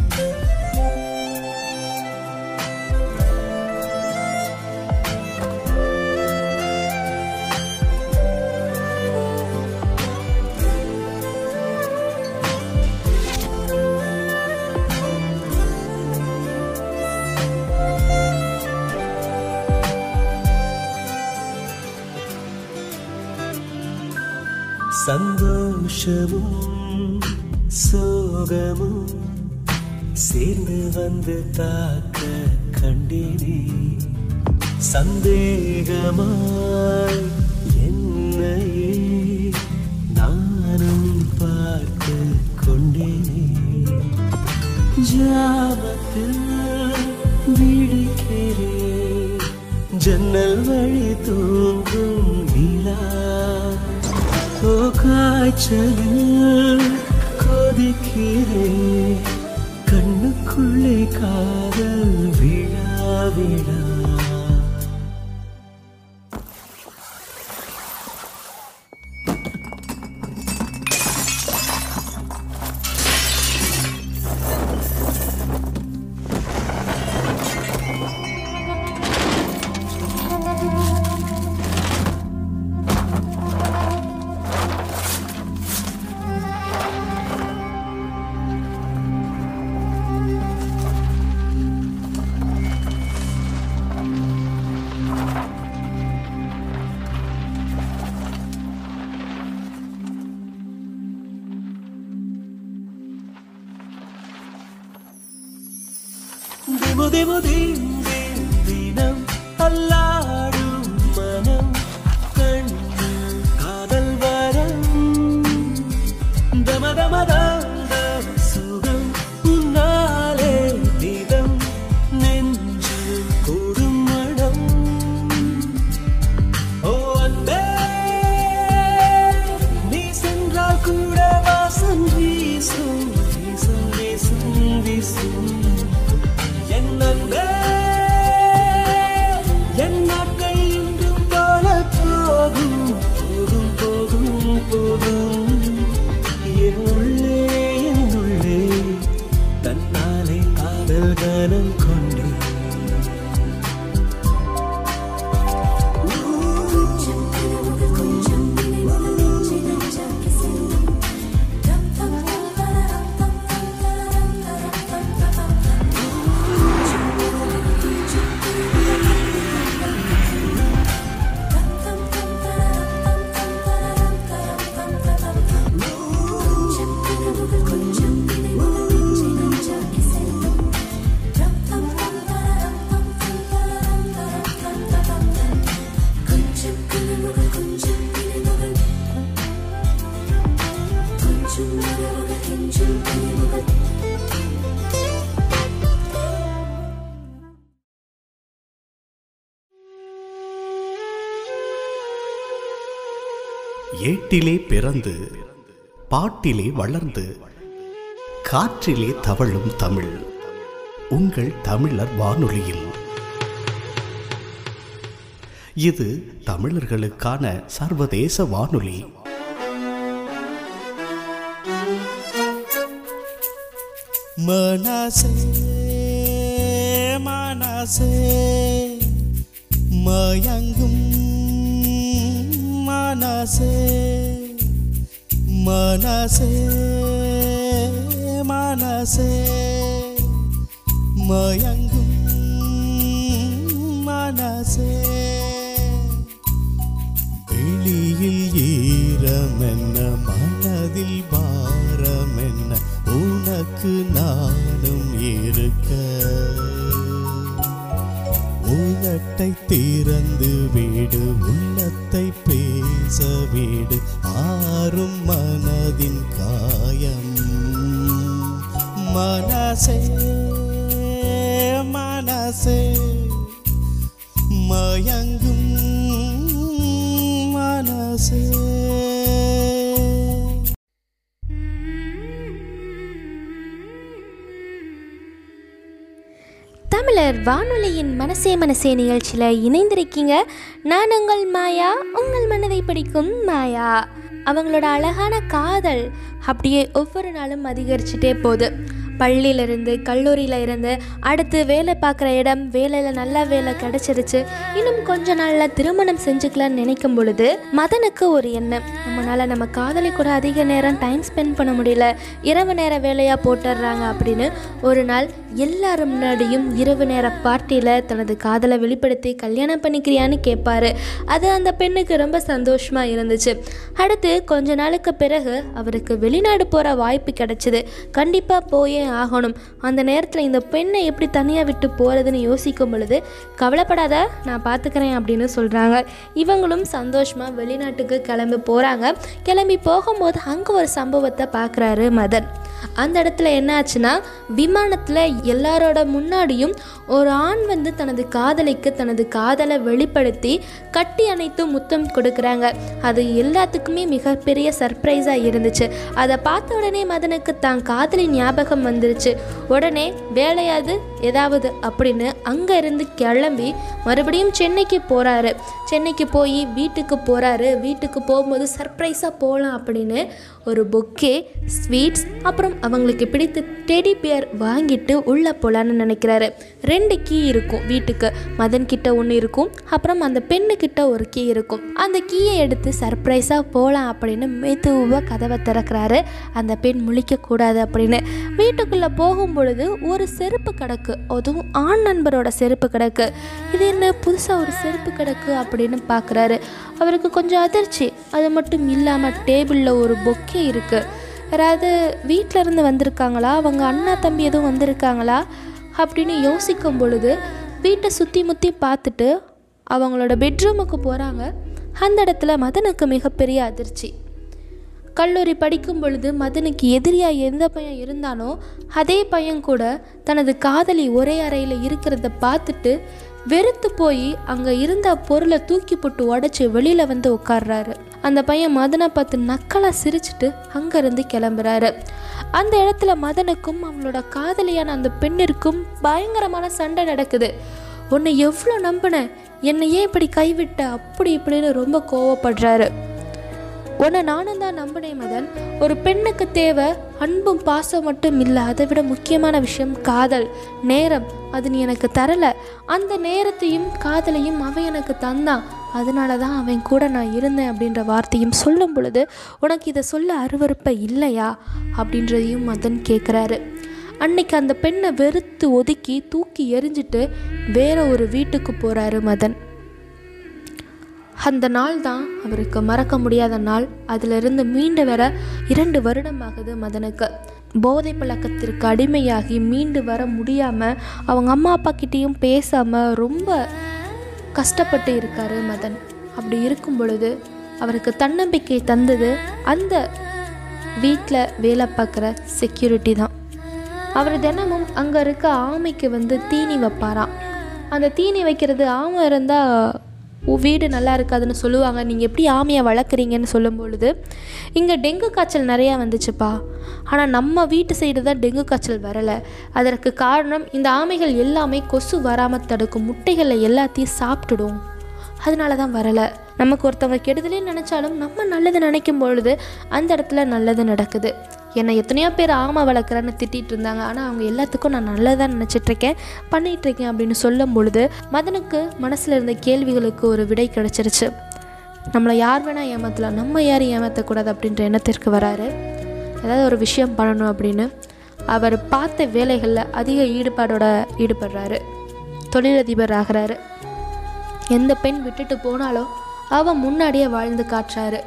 സന്തോഷവും സോകവും சேர்ந்து வந்து தாக்க கண்டேனே. சந்தேகமாய் என்னையே நானும் பார்த்து கொண்டேனே. ஜாபத்தில் விழிக்கிறேன் ஜன்னல் வழி தூங்கும் நிலா. ஓ காய்ச்சலில் கண்ணுக்குள்ளே காதல் திமு திமு தீம் வீட்டிலே பிறந்து பாட்டிலே வளர்ந்து காற்றிலே தவழும் தமிழ். உங்கள் தமிழர் வானொலியில். இது தமிழர்களுக்கான சர்வதேச வானொலி. மனசே மனசே மயங்கும் மனசே மனசே மனசே. மயங்கும் மனசே. வெளியில் ஈரமென்ன மனதில் பாரமென்ன உனக்கு நானும் உள்ளத்தை திறந்து வீடு உள்ளத்தை பேச வீடு. ஆறும் மனதின் காயம். மனசே மனசே மயங்கும் மனசே. தமிழர் வானொலியின் மனசே மனசே நிகழ்ச்சியில் இணைந்திருக்கீங்க. நான் உங்கள் மாயா உங்கள் மனதை படிக்கும் மாயா. அவங்களோட அழகான காதல் அப்படியே ஒவ்வொரு நாளும் அதிகரிச்சுட்டே போகுது. பள்ளியிலேருந்து கல்லூரியில் இருந்து அடுத்து வேலை பார்க்குற இடம் வேலையில் நல்ல வேலை கிடச்சிருச்சு. இன்னும் கொஞ்ச நாளில் திருமணம் செஞ்சுக்கலாம்னு நினைக்கும் பொழுது மதனுக்கு ஒரு எண்ணம். நம்மளால் நம்ம காதலி கூட அதிக நேரம் டைம் ஸ்பெண்ட் பண்ண முடியல. இரவு நேர வேலையாக போட்டுடுறாங்க அப்படின்னு ஒரு நாள் எல்லாரும் முன்னாடியும் இரவு நேர பார்ட்டியில் தனது காதலை வெளிப்படுத்தி கல்யாணம் பண்ணிக்கிறியான்னு கேட்பாரு அது அந்த பெண்ணுக்கு ரொம்ப சந்தோஷமாக இருந்துச்சு. அடுத்து கொஞ்ச நாளுக்கு பிறகு அவருக்கு வெளிநாடு போகிற வாய்ப்பு கிடைச்சிது. கண்டிப்பாக போயே ஆகணும். அந்த நேரத்தில் இந்த பெண்ணை எப்படி தனியாக விட்டு போகிறதுன்னு யோசிக்கும் பொழுது கவலைப்படாத நான் பார்த்துக்கிறேன் அப்படின்னு சொல்கிறாங்க இவங்களும் சந்தோஷமாக வெளிநாட்டுக்கு கிளம்பி போகிறாங்க கிளம்பி போகும்போது அங்கே ஒரு சம்பவத்தை பார்க்குறாரு மதன். அந்த இடத்துல என்ன ஆச்சுன்னா விமானத்தில் எல்லாரோட முன்னாடியும் ஒரு ஆண் வந்து தனது காதலிக்கு தனது காதலை வெளிப்படுத்தி கட்டி அணைத்து முத்தம் கொடுக்குறாங்க. அது எல்லாத்துக்குமே மிகப்பெரிய சர்ப்ரைஸாக இருந்துச்சு. அதை பார்த்த உடனே மதனுக்கு தான் காதலி ஞாபகம் வந்து வந்துருச்சு. உடனே வேலையாது ஏதாவது? அப்படின்னு அங்கே இருந்து கிளம்பி மறுபடியும் சென்னைக்கு போகிறாரு சென்னைக்கு போய் வீட்டுக்கு போகிறாரு வீட்டுக்கு போகும்போது சர்ப்ரைஸாக போகலாம் அப்படின்னு ஒரு பொக்கே ஸ்வீட்ஸ் அப்புறம் அவங்களுக்கு பிடித்த டெடி பியர் வாங்கிட்டு உள்ளே போகலான்னு நினைக்கிறாரு. ரெண்டு கீ இருக்கும் வீட்டுக்கு. மதன் கிட்ட ஒன்று இருக்கும் அப்புறம் அந்த பெண்ணுக்கிட்ட ஒரு கீ இருக்கும். அந்த கீயை எடுத்து சர்ப்ரைஸாக போகலாம் அப்படின்னு மெதுவாக கதவை திறக்கிறாரு. அந்த பெண் முழிக்கக்கூடாது அப்படின்னு. வீட்டுக்குள்ளே போகும் பொழுது ஒரு செருப்பு கிடக்கு. அதுவும் ஆண் நண்பரோட செருப்பு கிடக்கு. இது என்ன புதுசாக ஒரு செருப்பு கிடக்கு அப்படின்னு பார்க்குறாரு அவருக்கு கொஞ்சம் அதிர்ச்சி. அது மட்டும் இல்லாமல் டேபிளில் ஒரு பொக்கே இருக்குது யாராவது வீட்டில் இருந்து வந்திருக்காங்களா? அவங்க அண்ணா தம்பி எதுவும் வந்திருக்காங்களா? அப்படின்னு யோசிக்கும் பொழுது வீட்டை சுற்றி முற்றி பார்த்துட்டு அவங்களோட பெட்ரூமுக்கு போகிறாங்க அந்த இடத்துல மதனுக்கு மிகப்பெரிய அதிர்ச்சி. கல்லூரி படிக்கும் பொழுது மதனுக்கு எதிரியாக எந்த பையன் இருந்தானோ அதே பையன் கூட தனது காதலி ஒரே அறையில் இருக்கிறத பார்த்துட்டு வெறுத்து போய் அங்கே இருந்த பொருளை தூக்கி போட்டு உடச்சி வெளியில் வந்து உட்கார்றாரு. அந்த பையன் மதனை பார்த்து நக்கலாக சிரிச்சிட்டு அங்கேருந்து கிளம்புறாரு. அந்த இடத்துல மதனுக்கும் அவங்களோட காதலியான அந்த பெண்ணிற்கும் பயங்கரமான சண்டை நடக்குது. உன்னை எவ்வளோ நம்பினேன் என்னை ஏன் இப்படி கைவிட்ட? அப்படி இப்படின்னு ரொம்ப கோவப்படுறாரு. உன்னை நானும் தான் நம்பினேன் மதன். ஒரு பெண்ணுக்கு தேவை அன்பும் பாசம் மட்டும் இல்லை. அதை விட முக்கியமான விஷயம் காதல். நேரம் அது நீ எனக்கு தரலை. அந்த நேரத்தையும் காதலையும் அவன் எனக்கு தந்தான். அதனால தான் அவன் கூட நான் இருந்தேன் அப்படின்ற வார்த்தையும் சொல்லும் பொழுது உனக்கு இதை சொல்ல அருவறுப்பை இல்லையா? அப்படின்றதையும் மதன் கேட்குறாரு அன்னைக்கு அந்த பெண்ணை வெறுத்து ஒதுக்கி தூக்கி எரிஞ்சிட்டு வேற ஒரு வீட்டுக்கு போகிறாரு மதன். அந்த நாள் தான் அவருக்கு மறக்க முடியாத நாள். அதிலிருந்து மீண்டு வர இரண்டு வருடமாகுது மதனுக்கு. போதை பழக்கத்திற்கு அடிமையாகி மீண்டு வர முடியாமல் அவங்க அம்மா அப்பா கிட்டேயும் பேசாமல் ரொம்ப கஷ்டப்பட்டு இருக்காரு மதன். அப்படி இருக்கும் பொழுது அவருக்கு தன்னம்பிக்கை தந்தது அந்த வீட்டில் வேலை பார்க்குற செக்யூரிட்டி தான். அவர் தினமும் அங்கே இருக்க ஆமைக்கு வந்து தீனி வைப்பாராம். அந்த தீனி வைக்கிறது ஆமை இருந்தால் வீடு நல்லா இருக்காதுன்னு சொல்லுவாங்க. நீங்கள் எப்படி ஆமையை வளர்க்குறீங்கன்னு சொல்லும் பொழுது இங்கே டெங்கு காய்ச்சல் நிறையா வந்துச்சுப்பா. ஆனால் நம்ம வீட்டு சைடு தான் டெங்கு காய்ச்சல் வரலை. அதற்கு காரணம் இந்த ஆமைகள் எல்லாமே கொசு வராமல் தடுக்கும். முட்டைகளை எல்லாத்தையும் சாப்பிட்டுடும். அதனால தான் வரலை. நமக்கு ஒருத்தவங்க கெடுதலே நினச்சாலும் நம்ம நல்லது நினைக்கும் பொழுது அந்த இடத்துல நல்லது நடக்குது. என்னை எத்தனையோ பேர் ஆமை வளர்க்குறேன்னு திட்டிகிட்டு இருந்தாங்க. ஆனால் அவங்க எல்லாத்துக்கும் நான் நல்லதாக நினச்சிட்ருக்கேன். பண்ணிகிட்ருக்கேன் அப்படின்னு சொல்லும் பொழுது மதனுக்கு மனசில் இருந்த கேள்விகளுக்கு ஒரு விடை கிடச்சிருச்சு. நம்மளை யார் வேணால் ஏமாற்றலாம் நம்ம யாரும் ஏமாற்றக்கூடாது அப்படின்ற எண்ணத்திற்கு வராரு. ஏதாவது ஒரு விஷயம் பண்ணணும் அப்படின்னு அவர் பார்த்த வேலைகளில் அதிக ஈடுபாடோட ஈடுபடுறாரு. தொழிலதிபர் ஆகிறாரு. எந்த பெண் விட்டுட்டு போனாலும் அவன் முன்னாடியே வாழ்ந்து காட்டுறாரு.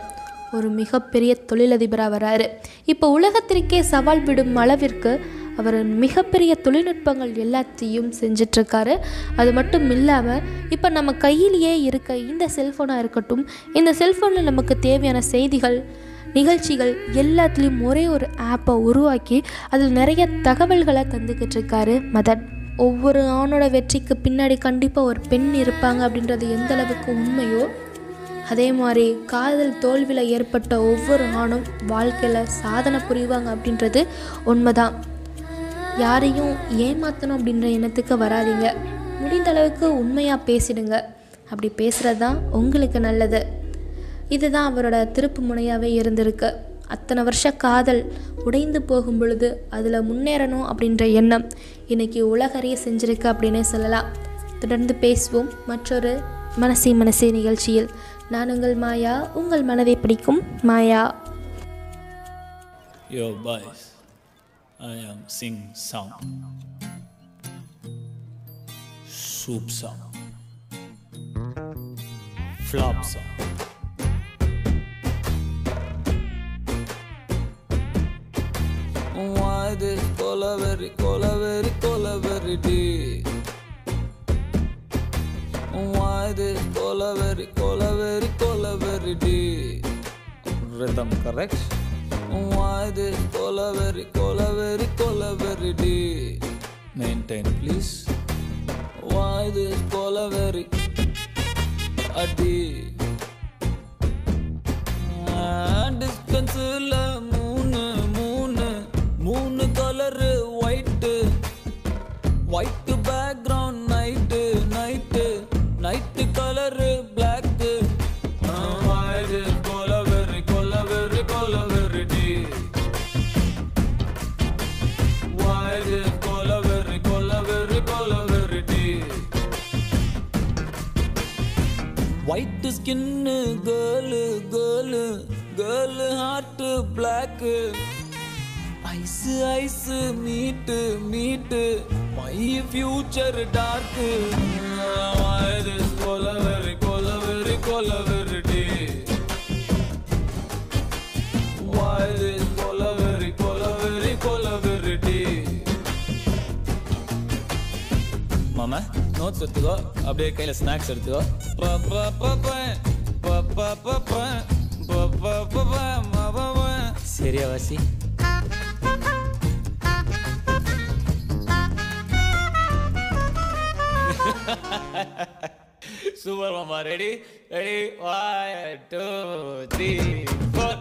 ஒரு மிகப்பெரிய தொழிலதிபராக வராரு. இப்போ உலகத்திற்கே சவால் விடும் அளவிற்கு அவர் மிகப்பெரிய தொழில்நுட்பங்கள் எல்லாத்தையும் செஞ்சிட்ருக்காரு. அது மட்டும் இல்லாமல் இப்போ நம்ம கையிலேயே இருக்க இந்த செல்ஃபோனாக இருக்கட்டும் இந்த செல்ஃபோனில் நமக்கு தேவையான செய்திகள் நிகழ்ச்சிகள் எல்லாத்துலேயும் ஒரே ஒரு ஆப்பை உருவாக்கி அதில் நிறைய தகவல்களை தந்துக்கிட்டு இருக்காரு மதன். ஒவ்வொரு ஆணோட வெற்றிக்கு பின்னாடி கண்டிப்பாக ஒரு பெண் இருப்பாங்க அப்படின்றது எந்த அளவுக்கு உண்மையோ அதே மாதிரி காதல் தோல்வியில் ஏற்பட்ட ஒவ்வொரு ஆணும் வாழ்க்கையில் சாதனை புரிவாங்க அப்படின்றது உண்மைதான். யாரையும் ஏமாற்றணும் அப்படின்ற எண்ணத்துக்கு வராதீங்க. முடிந்த அளவுக்கு உண்மையாக பேசிடுங்க. அப்படி பேசுகிறது தான் உங்களுக்கு நல்லது. இதுதான் அவரோட திருப்பு முனையாகவே இருந்திருக்கு. அத்தனை வருஷ காதல் உடைந்து போகும் பொழுது அதில் முன்னேறணும் அப்படின்ற எண்ணம் இன்னைக்கு உலகறிய செஞ்சிருக்கு அப்படின்னே சொல்லலாம். தொடர்ந்து பேசுவோம். மற்றொரு மனசி மனசி நிகழ்ச்சியில் நான் உங்கள் மாயா உங்கள் மனதை பிடிக்கும் மாயா Yo, boys, I am sing song. Soup song. Flop song. Why this cola very, cola very, cola very deep? இது கொலவெறி கொலவெறி கொலவெறி டி. ரிதம் கரெக்ட் இது கொலவெறி கொலவெறி கொலவெறி டி. மெயின்டைன் ப்ளீஸ் வா இது கொலவெறி அடி. டிஸ்டன்ஸில் மூணு மூணு மூணு colour white white skin girl girl girl heart black eyes eyes meet meet my future dark கொலவெறி கொலவெறி கொலவெறி டி வயது கொலவெறி கொலவெறி கொலவெறி டி மாமா நோட்ஸ் எடுத்துக்கோ. அப்படியே கையில் ஸ்நாக்ஸ் எடுத்துக்கோ. சரியா வாசி. சூப்பர் மாமா. Ready ready one two three four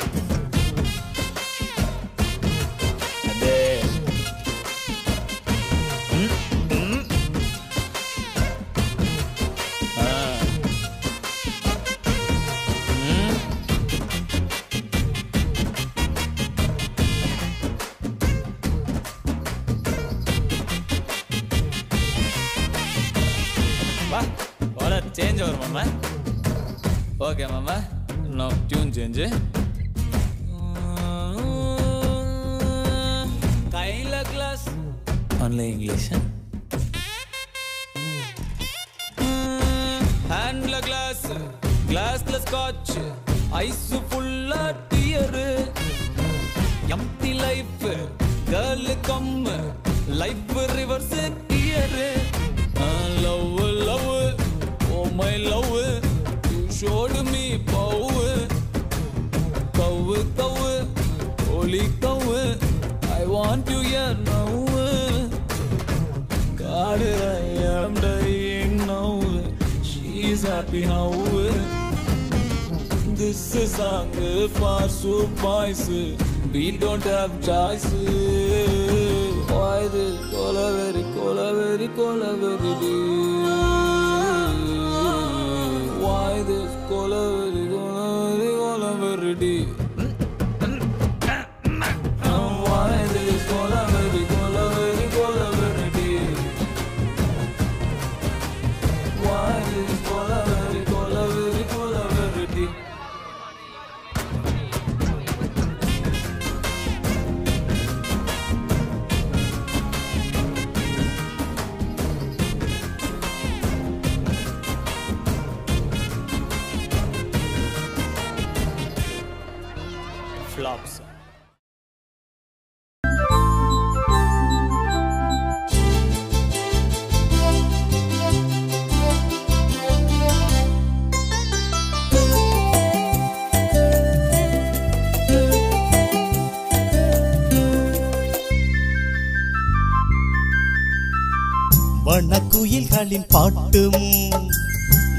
வண்ணக்குயில்களின் பாட்டும்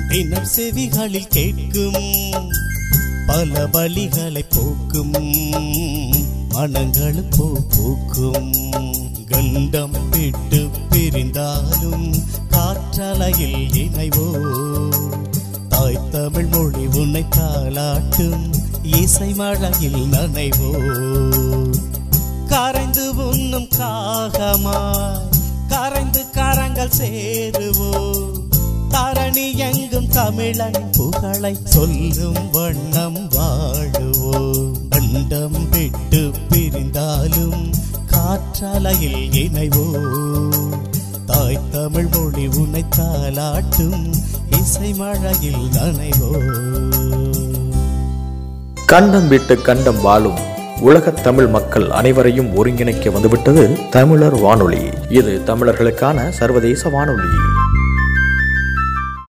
தினம் செவிகளில் கேட்கும் பல வழிகளை போக்கும் மனங்களும் போ போக்கும். கண்டம் விட்டு பிரிந்தாலும் காற்றலையில் இணைவோ தாய் தமிழ் மொழி உன்னை தாளாட்டும் இசை மழையில் நனைவோ கரைந்து உண்ணும் காகமாய் கரைந்து கரங்கள் சேருவோம். தரணி எங்கும் தமிழன் புகழை சொல்லும் வண்ணம் வாழுவோம். அண்டம் விட்டு பிரிந்தாலும் காற்றலையில் இணைவோம். தாய் தமிழ் மொழி உன்னை தாளாட்டும் இசை மழையில் நனைவோ கண்டம் விட்டு கண்டம் வாழும் உலகத் தமிழ் மக்கள் அனைவரையும் ஒருங்கிணைக்க வந்துவிட்டது தமிழர் வானொலி. இது தமிழர்களுக்கான சர்வதேச வானொலி.